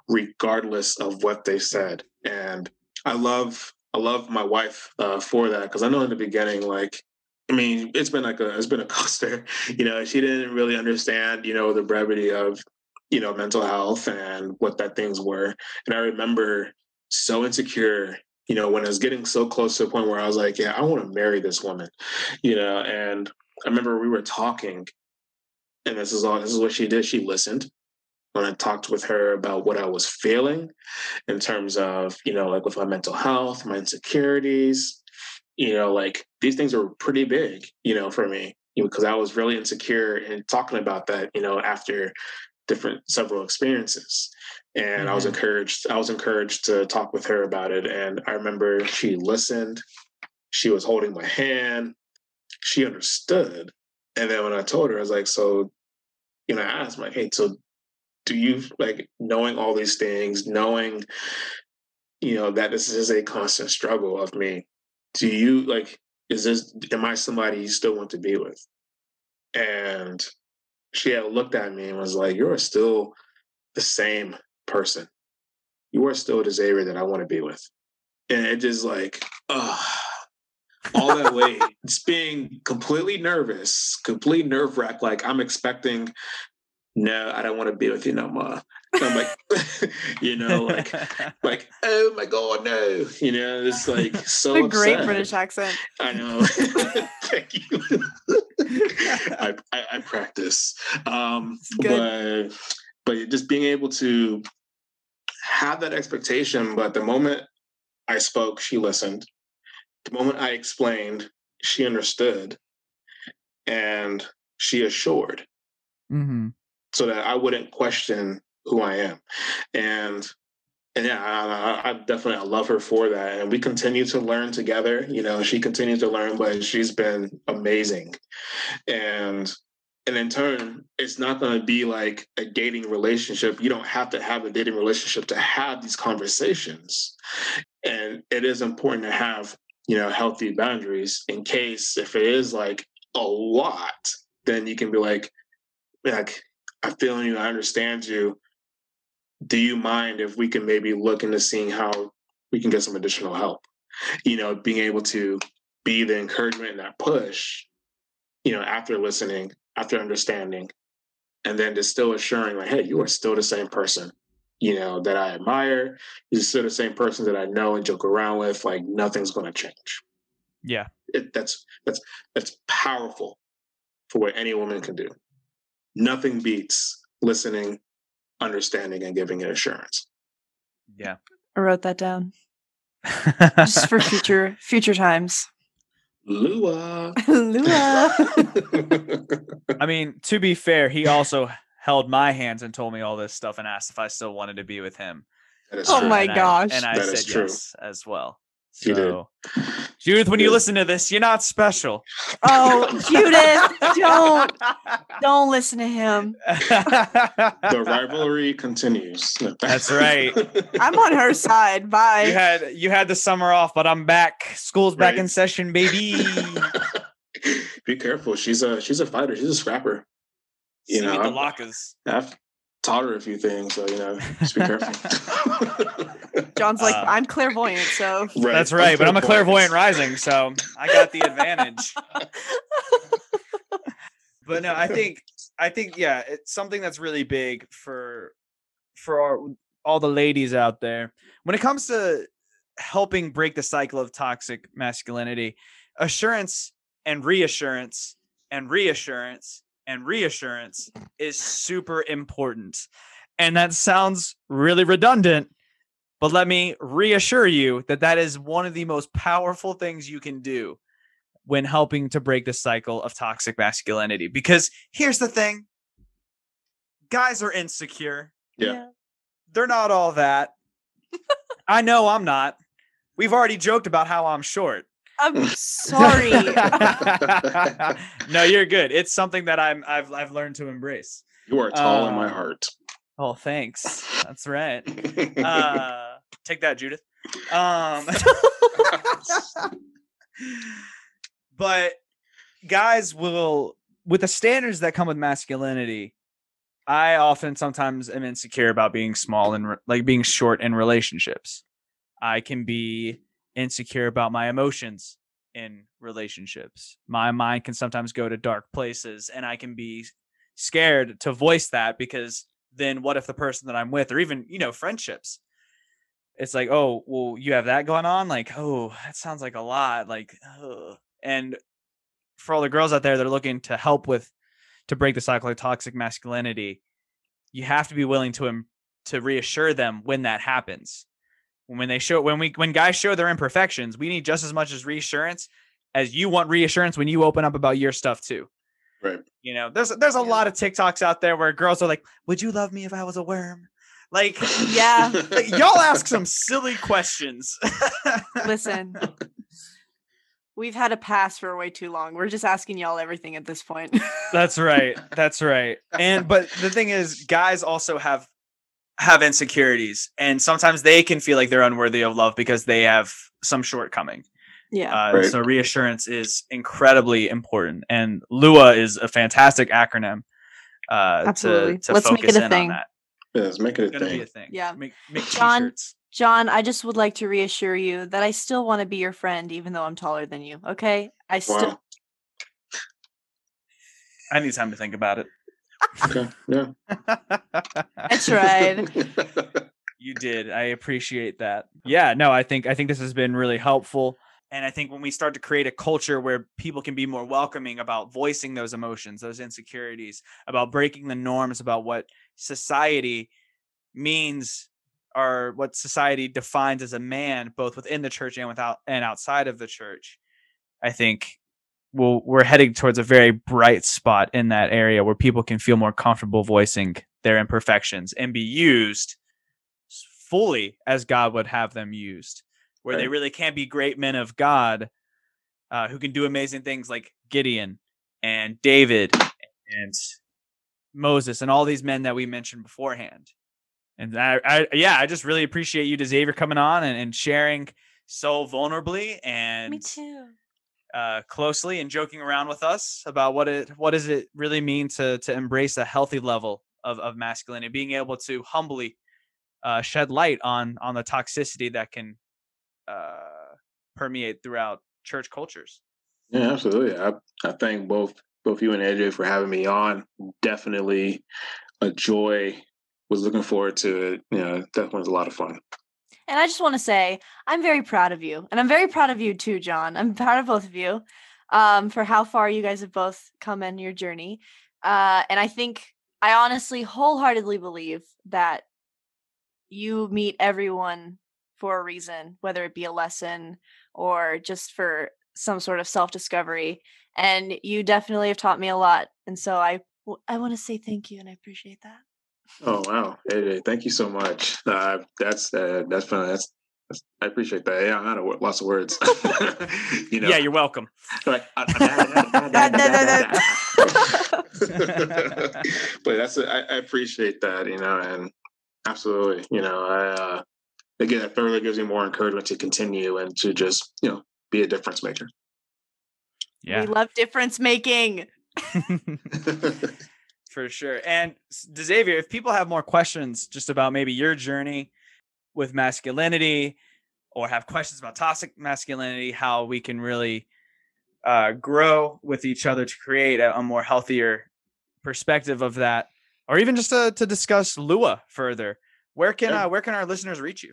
regardless of what they said. And i love i love my wife uh, for that because i know in the beginning like I mean, it's been like a it's been a coaster. You know, she didn't really understand, you know, the brevity of, you know, mental health and what that things were. And I remember so insecure, you know, when I was getting so close to a point where I was like, yeah, I want to marry this woman, you know. And I remember we were talking, and this is all this is what she did. She listened when I talked with her about what I was feeling in terms of, you know, like with my mental health, my insecurities, you know, like these things are pretty big, you know, for me, you know, because I was really insecure and talking about that, you know, after different several experiences. And I was Mhm. encouraged, I was encouraged to talk with her about it. And I remember she listened, she was holding my hand, she understood. And then when I told her, I was like, so, you know, I asked, like, hey, so do you like knowing all these things, knowing, you know, that this is a constant struggle of me, do you like, is this, am I somebody you still want to be with? And she had looked at me and was like, you're still the same person. You are still the Xavier that I want to be with. And it just like, all that way, just being completely nervous, complete nerve wracked. Like I'm expecting, no, I don't want to be with you no more. And I'm like, you know, like, like, oh my god, no, you know, it's like so What a great upset. British accent. I know. Thank you. I, I, I practice, um, good. but but just being able to have that expectation. But the moment I spoke, she listened. The moment I explained, she understood, and she assured. Mm-hmm. So that I wouldn't question who I am. And and yeah, I, I, definitely I love her for that. And we continue to learn together. You know, she continues to learn, but she's been amazing. And and in turn, it's not going to be like a dating relationship. You don't have to have a dating relationship to have these conversations. And it is important to have, you know, healthy boundaries in case if it is like a lot, then you can be like, like, I feel you, I understand you. Do you mind if we can maybe look into seeing how we can get some additional help? You know, being able to be the encouragement and that push, you know, after listening, after understanding, and then just still assuring, like, hey, you are still the same person, you know, that I admire. You're still the same person that I know and joke around with. Like, nothing's going to change. Yeah. It, that's that's that's powerful for what any woman can do. Nothing beats listening, understanding, and giving it assurance. Yeah. I wrote that down just for future future times. Lua. Lua. I mean, to be fair, he also held my hands and told me all this stuff and asked if I still wanted to be with him. Oh true. my and I- gosh. and I That is said yes as well. You did. So, Judith, when you listen to this, you're not special. oh, Judith, don't don't listen to him. The rivalry continues. That's right. I'm on her side. Bye. You had you had the summer off, but I'm back. School's back Right. in session, baby. Be careful. She's a she's a fighter. She's a scrapper. You See know, the lockers. I've taught her a few things, so you know, just be careful. John's like, Uh, I'm clairvoyant, so Right, That's right, but I'm a clairvoyant rising, so I got the advantage. but no, I think I think yeah, it's something that's really big for for our, all the ladies out there. When it comes to helping break the cycle of toxic masculinity, assurance and reassurance and reassurance and reassurance is super important. And that sounds really redundant, but let me reassure you that that is one of the most powerful things you can do when helping to break the cycle of toxic masculinity. Because here's the thing guys are insecure, Yeah. they're not all that. I know I'm not. We've already joked about how I'm short. I'm sorry. no, you're good. It's something that I'm I've I've learned to embrace. You are tall in my Uh, heart. Oh, thanks. That's right. Uh take that, Judith. Um but guys will with the standards that come with masculinity i often sometimes am insecure about being small and re- like being short in relationships i can be insecure about my emotions in relationships. My mind can sometimes go to dark places and i can be scared to voice that because then what if the person that i'm with or even you know friendships it's like oh well you have that going on? Like oh that sounds like a lot like ugh. and for all the girls out there that are looking to help with to break the cycle of toxic masculinity you have to be willing to to reassure them when that happens when they show when we when guys show their imperfections we need just as much as reassurance as you want reassurance when you open up about your stuff too Right. you know there's there's a Yeah. lot of tiktoks out there where girls are like would you love me if i was a worm like Yeah. like, y'all ask some silly questions Listen, we've had a pass for way too long. We're just asking y'all everything at this point. That's right. That's right. And but the thing is, guys also have have insecurities, and sometimes they can feel like they're unworthy of love because they have some shortcoming. yeah. Uh, Right. So reassurance is incredibly important, and Lua is a fantastic acronym. Uh, Absolutely. To, to Let's make it a thing. on that. Yes, make it a It's thing. be a thing. Yeah. Make make John, t-shirts. John, I just would like to reassure you that I still want to be your friend, even though I'm taller than you. Okay? I still. Wow. I need time to think about it. Okay. Yeah. I tried. You did. I appreciate that. Yeah, no, I think I think this has been really helpful. And I think when we start to create a culture where people can be more welcoming about voicing those emotions, those insecurities, about breaking the norms about what society means or what society defines as a man, both within the church and without and outside of the church, I think we'll, we're heading towards a very bright spot in that area where people can feel more comfortable voicing their imperfections and be used fully as God would have them used, where they really can be great men of God uh, who can do amazing things like Gideon and David and Moses and all these men that we mentioned beforehand. And I, I yeah, I just really appreciate you, Xavier, coming on and, and sharing so vulnerably and Me too. Uh, closely and joking around with us about what it what does it really mean to to embrace a healthy level of of masculinity, being able to humbly uh, shed light on on the toxicity that can uh, permeate throughout church cultures. Yeah, absolutely. I I thank both both you and AJ for having me on. Definitely a joy. Was looking forward to it. Yeah, definitely was a lot of fun. And I just want to say, I'm very proud of you. And I'm very proud of you too, John. I'm proud of both of you um, for how far you guys have both come in your journey. Uh, and I think, I honestly wholeheartedly believe that you meet everyone for a reason, whether it be a lesson or just for some sort of self discovery. And you definitely have taught me a lot. And so I, I want to say thank you and I appreciate that. Oh wow, AJ, thank you so much. Uh, that's uh, that's fun. That's, that's I appreciate that. Yeah, I'm out of lots of words. you know, Yeah, you're welcome. like, but that's I, I appreciate that, you know, and absolutely, you know, I uh, again, it further gives me more encouragement to continue and to just, you know, be a difference maker. Yeah. We love difference making. For sure. And Xavier, if people have more questions just about maybe your journey with masculinity or have questions about toxic masculinity, how we can really uh, grow with each other to create a, a more healthier perspective of that, or even just to, to discuss Lua further, where can Yeah. uh, where can our listeners reach you?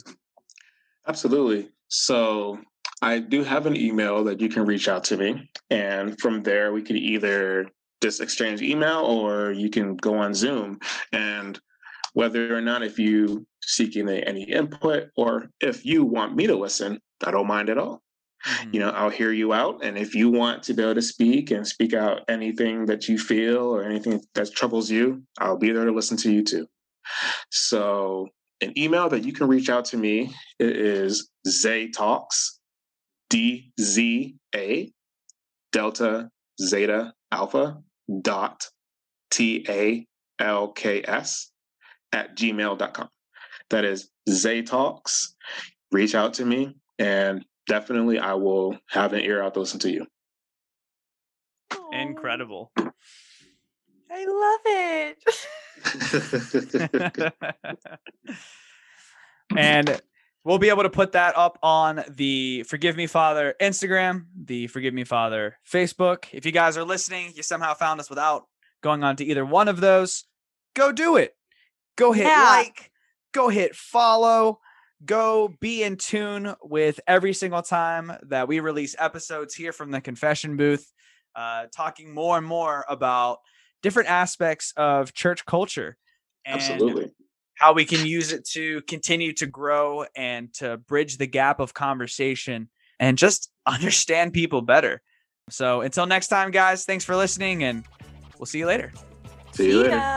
Absolutely. So I do have an email that you can reach out to me. And from there, we could either just exchange email or you can go on Zoom. And whether or not if you seeking any input or if you want me to listen, I don't mind at all. Mhm. You know, I'll hear you out. And if you want to be able to speak and speak out anything that you feel or anything that troubles you, I'll be there to listen to you too. So an email that you can reach out to me it is Zay Talks, D Z A Delta Zeta Alpha dot T A L K S at gmail.com. That is Zay Talks. Reach out to me and definitely I will have an ear out to listen to you. Incredible. I love it. and we'll be able to put that up on the Forgive Me Father Instagram, the Forgive Me Father Facebook. If you guys are listening, you somehow found us without going on to either one of those, go do it. Go hit Yeah. like, go hit follow, go be in tune with every single time that we release episodes here from the confession booth, uh, talking more and more about different aspects of church culture. And Absolutely. How we can use it to continue to grow and to bridge the gap of conversation and just understand people better. So until next time, guys, thanks for listening and we'll see you later. See you later. ya.